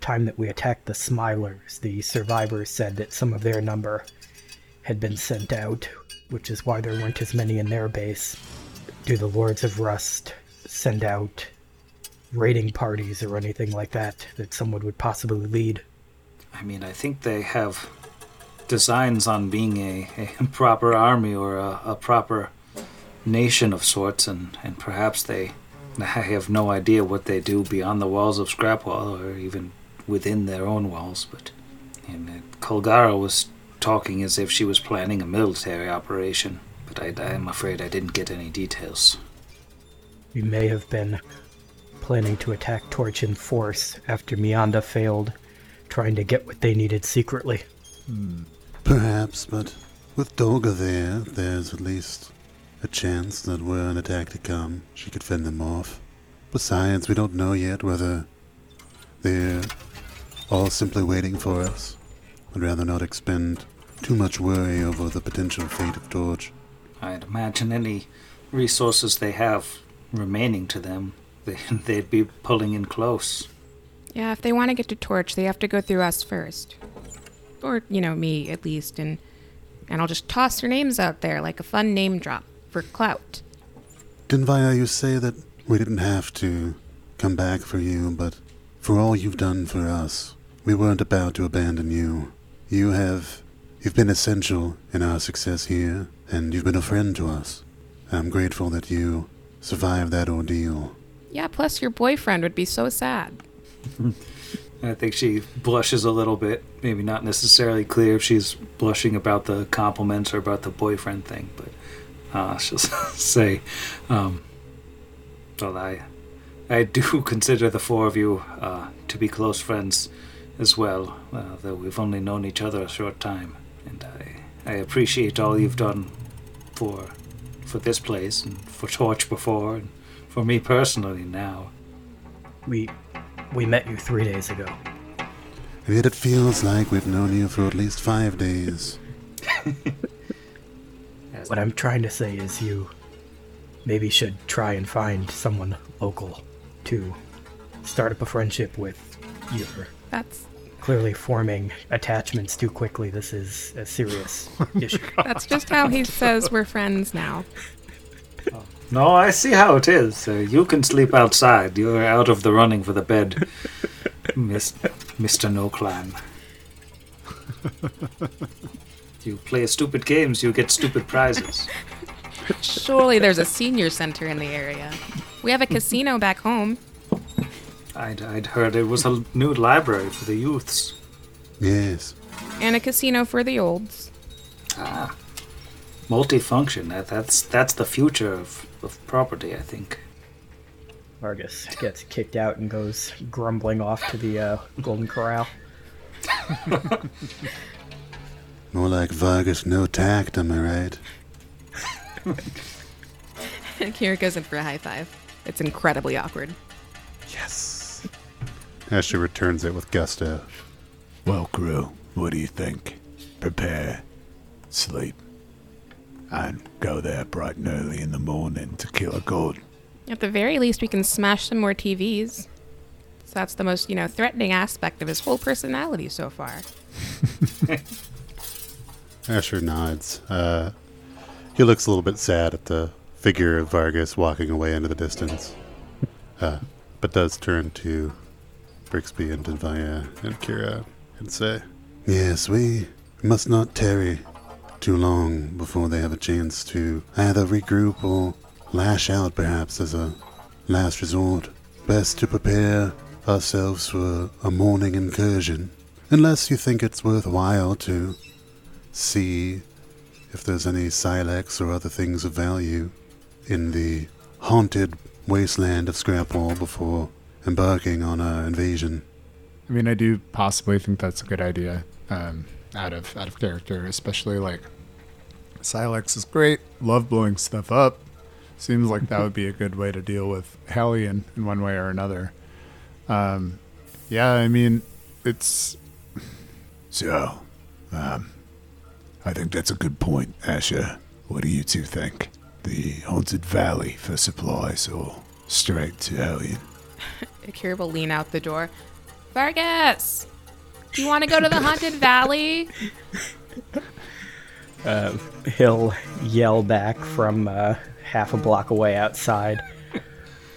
time that we attacked the Smilers, the survivors said that some of their number had been sent out, which is why there weren't as many in their base. Do the Lords of Rust send out raiding parties or anything like that that someone would possibly lead? I mean, I think they have designs on being a, a proper army or a, a proper nation of sorts, and, and perhaps they. I have no idea what they do beyond the walls of Scrapwall or even within their own walls, but. And uh, Kulgara was talking as if she was planning a military operation, but I, I'm afraid I didn't get any details. We may have been planning to attack Torch in force after Meyanda failed, trying to get what they needed secretly. Perhaps, but with Doga there, there's at least a chance that were an attack to come, she could fend them off. Besides, we don't know yet whether they're all simply waiting for us. I'd rather not expend too much worry over the potential fate of Torch. I'd imagine any resources they have remaining to them, they, they'd be pulling in close. Yeah, if they want to get to Torch, they have to go through us first. Or, you know, me at least, and and I'll just toss their names out there like a fun name drop for clout. Dinvaya, you say that we didn't have to come back for you, but for all you've done for us, we weren't about to abandon you. You have. You've been essential in our success here, and you've been a friend to us. I'm grateful that you survived that ordeal. Yeah, plus your boyfriend would be so sad. I think she blushes a little bit. Maybe not necessarily clear if she's blushing about the compliments or about the boyfriend thing, but uh, she'll say, um, "Well, I, I do consider the four of you uh, to be close friends as well, uh, though we've only known each other a short time, and I, I appreciate all you've done for, for this place and for Torch before, and for me personally now." We we met you three days ago. Yet it feels like we've known you for at least five days. What I'm trying to say is you maybe should try and find someone local to start up a friendship with. You're That's clearly forming attachments too quickly. This is a serious issue. that's just how he says we're friends now. No, I see how it is. Uh, you can sleep outside. You're out of the running for the bed, Miss, Mr. No Clan. You play stupid games, you get stupid prizes. Surely there's a senior center in the area. We have a casino back home. I'd, I'd heard it was a new library for the youths. Yes. And a casino for the olds. Ah, multifunction. That, that's that's the future of, of property, I think. Vargas gets kicked out and goes grumbling off to the uh, Golden Corral. More like Vargas no tact, am I right? Kira goes in for a high five. It's incredibly awkward. Yes. Asher returns it with gusto. Well, crew, what do you think? Prepare, sleep, and go there bright and early in the morning to kill a god. At the very least, we can smash some more TVs. So that's the most, you know, threatening aspect of his whole personality so far. Asher nods. Uh, he looks a little bit sad at the figure of Vargas walking away into the distance, uh, but does turn to Brixby and Dinvaya and Kira and say, Yes, we must not tarry too long before they have a chance to either regroup or lash out, perhaps, as a last resort. Best to prepare ourselves for a morning incursion, unless you think it's worthwhile to see if there's any silex or other things of value in the haunted wasteland of Scrapwall before embarking on our invasion. I mean, I do possibly think that's a good idea. Um, out of out of character, especially like Silex is great. Love blowing stuff up. Seems like that would be a good way to deal with Hellion in one way or another. Um, yeah, I mean, it's So, um, I think that's a good point, Asher. What do you two think? The Haunted Valley for supplies or straight to Hellion? Kira will lean out the door. Vargas! Do you want to go to the Haunted Valley? He'll yell back from uh, half a block away outside.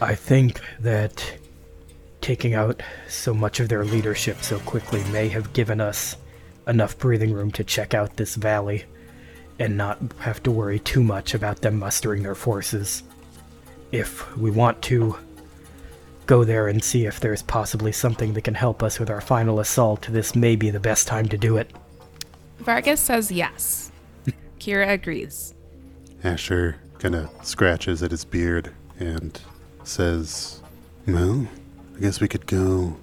I think that taking out so much of their leadership so quickly may have given us enough breathing room to check out this valley and not have to worry too much about them mustering their forces. If we want to go there and see if there's possibly something that can help us with our final assault, this may be the best time to do it. Vargas says yes. Kira agrees. Asher kind of scratches at his beard and says, Well, I guess we could go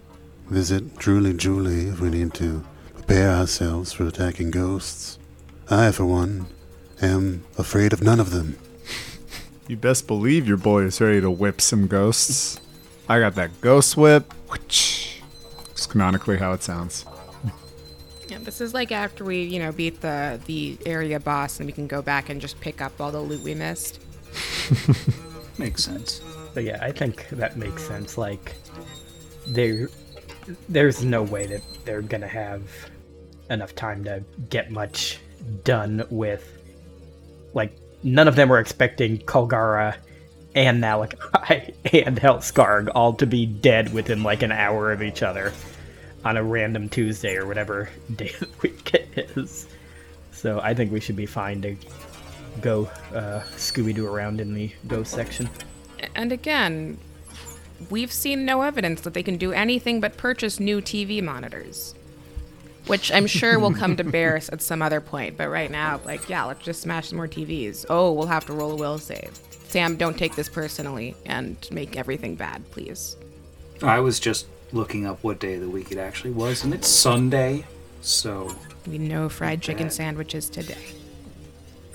visit Truly Julie if we need to prepare ourselves for attacking ghosts. I, for one, am afraid of none of them. you best believe your boy is ready to whip some ghosts. I got that ghost whip. Which is canonically how it sounds. Yeah, this is like after we, you know, beat the the area boss, and we can go back and just pick up all the loot we missed. Makes sense. But yeah, I think that makes sense. Like, there, there's no way that they're gonna have enough time to get much done with. Like, none of them were expecting Kulgara and Malachi and Helskarg all to be dead within like an hour of each other on a random Tuesday or whatever day of the week it is. So I think we should be fine to go uh, Scooby Doo around in the ghost section. And again, we've seen no evidence that they can do anything but purchase new TV monitors. Which I'm sure will come to bear at some other point. But right now, like, yeah, let's just smash some more TVs. Oh, we'll have to roll a will save. Sam, don't take this personally and make everything bad, please. I was just looking up what day of the week it actually was, and it's Sunday. So We know fried chicken sandwiches today.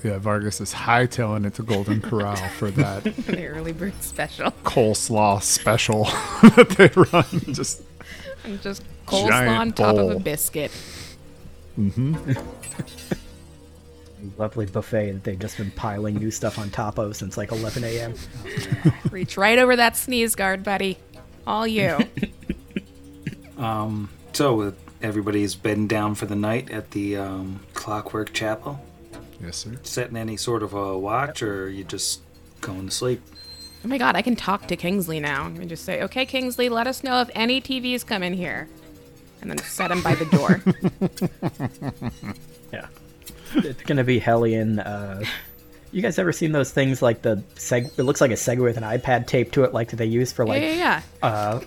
Yeah, Vargas is hightailing it to Golden Corral for that the early bird special. coleslaw special that they run. Just And just coleslaw Giant on top of a bowl. biscuit. lovely buffet that they've just been piling new stuff on top of since like 11 a.m. Reach right over that sneeze guard, buddy. All you. um, so uh, everybody's bedding down for the night at the um, Clockwork Chapel. yes, sir. Setting any sort of a watch, or are you just going to sleep? Oh my god, I can talk to Kingsley now. And just say, okay, Kingsley, let us know if any TVs come in here. And then set him by the door. Yeah, it's gonna be Hellion. Uh, you guys ever seen those things like the seg? It looks like a Segway with an iPad taped to it, like that they use for yeah, like yeah, yeah.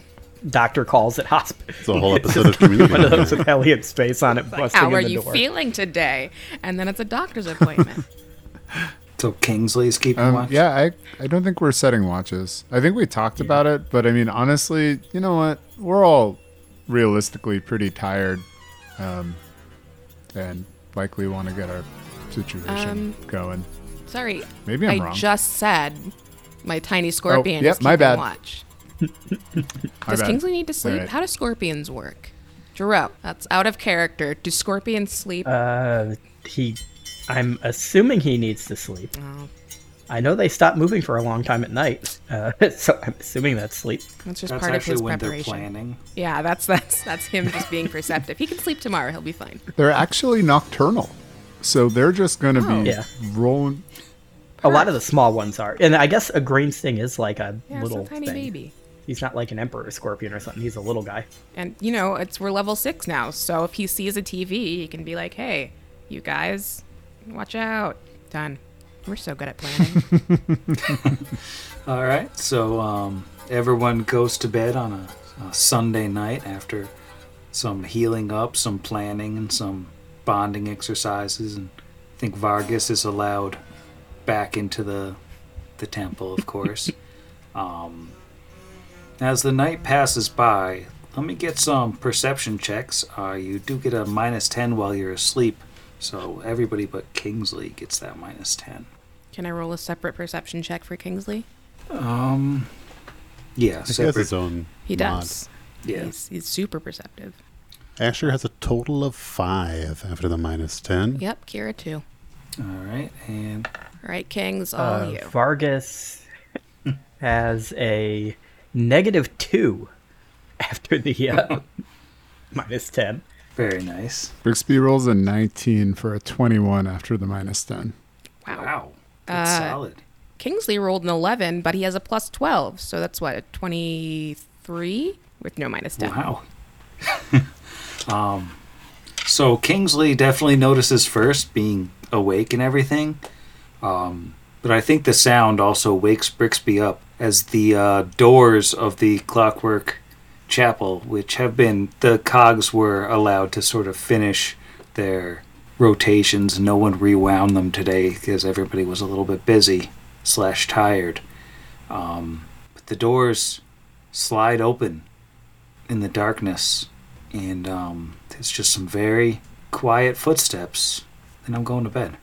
doctor calls at hospital. It's a whole episode of Community. One of those with Hellion's face on it, busting How in are the you door. feeling today? And then it's a doctor's appointment. So Kingsley's keeping Um, watch. yeah, I, I don't think we're setting watches. I think we talked about it, but I mean, honestly, you know what? We're all realistically pretty tired. Um, and likely want to get our situation Um, going. Sorry, Maybe I'm I wrong. just said my tiny scorpion yep, is my bad. watch. My Does bad. Kingsley need to sleep? right. How do scorpions work? Jerome, that's out of character. Do scorpions sleep? Uh, he. I'm assuming he needs to sleep. oh, I know they stop moving for a long time at night, uh, so I'm assuming that's sleep. that's just That's part of his when preparation. planning. Yeah, that's that's that's him just being perceptive. He can sleep tomorrow. He'll be fine. They're actually nocturnal, so they're just going to Oh. be Yeah. rolling. A lot of the small ones are, and I guess a green sting is like a Yeah, little it's a tiny thing. baby. He's not like an emperor scorpion or something. He's a little guy. And you know, it's we're level six now, so if he sees a TV, he can be like, "Hey, you guys, watch out!" Done. We're so good at planning. All right, so um, everyone goes to bed on a, a Sunday night after some healing up, some planning, and some bonding exercises. And I think Vargas is allowed back into the the temple, of course. um, as the night passes by, let me get some perception checks. Uh, you do get a minus ten while you're asleep, so everybody but Kingsley gets that minus ten. Can I roll a separate perception check for Kingsley? Um, yeah, He has separate. his own He mod. does. Yeah. He's, he's super perceptive. Asher has a total of five after the minus 10. Yep, Kira too. All right, and All right, Kings, all Uh, you. Vargas has a negative two after the uh, minus ten. very nice. Brixby rolls a 19 for a 21 after the minus 10. Wow. Wow, that's Uh, solid. Kingsley rolled an 11, but he has a plus 12, so that's what, a 23 with no minus 10. Wow. um, so Kingsley definitely notices first, being awake and everything. Um, but I think the sound also wakes Brixby up as the uh, doors of the Clockwork Chapel, which have been the cogs were allowed to sort of finish their rotations. No one rewound them today because everybody was a little bit busy slash tired. Um, but the doors slide open in the darkness, and um, it's just some very quiet footsteps. And I'm going to bed.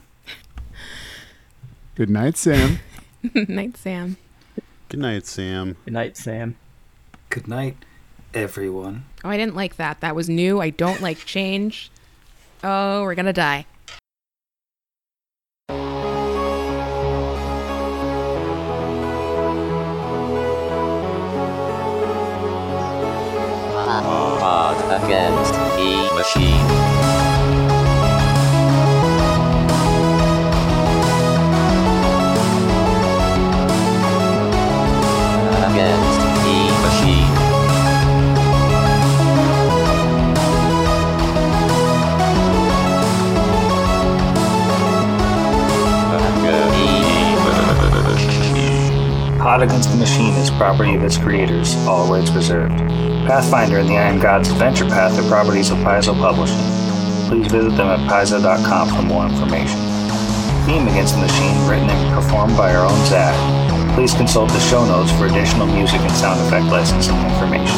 Good night, Sam. Night, Sam. Good night, Sam. Good night, Sam. Good night, everyone. Oh, I didn't like that. That was new. I don't like change. Oh, we're gonna die. Pod against the machine. Pod Against the Machine is property of its creators, all rights reserved. Pathfinder and the Iron Gods Adventure Path are properties of Paizo Publishing. Please visit them at paizo.com for more information. Theme Against the Machine written and performed by our own Zach. Please consult the show notes for additional music and sound effect licensing information.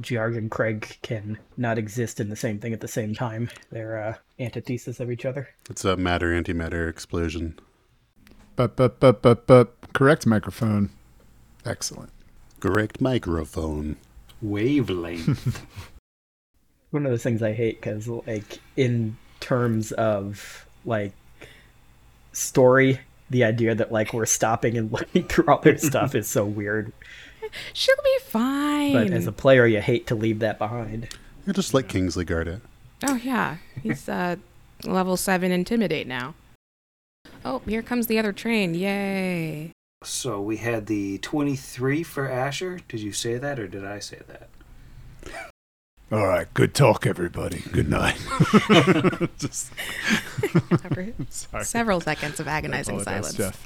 Georg and Craig can not exist in the same thing at the same time. They're uh, antithesis of each other. It's a matter antimatter explosion. But, but, but, but, but, correct microphone. Excellent. Correct microphone. Wavelength. One of those things I hate because, like, in terms of like story, the idea that like we're stopping and looking through all their stuff is so weird. She'll be fine. But as a player, you hate to leave that behind. You just let Kingsley guard it. Oh yeah, he's uh, level seven intimidate now. Oh, here comes the other train! Yay! so we had the 23 for Asher. Did you say that or did I say that? All right, good talk, everybody. Good night. Just sorry. several seconds of agonizing silence. Jeff.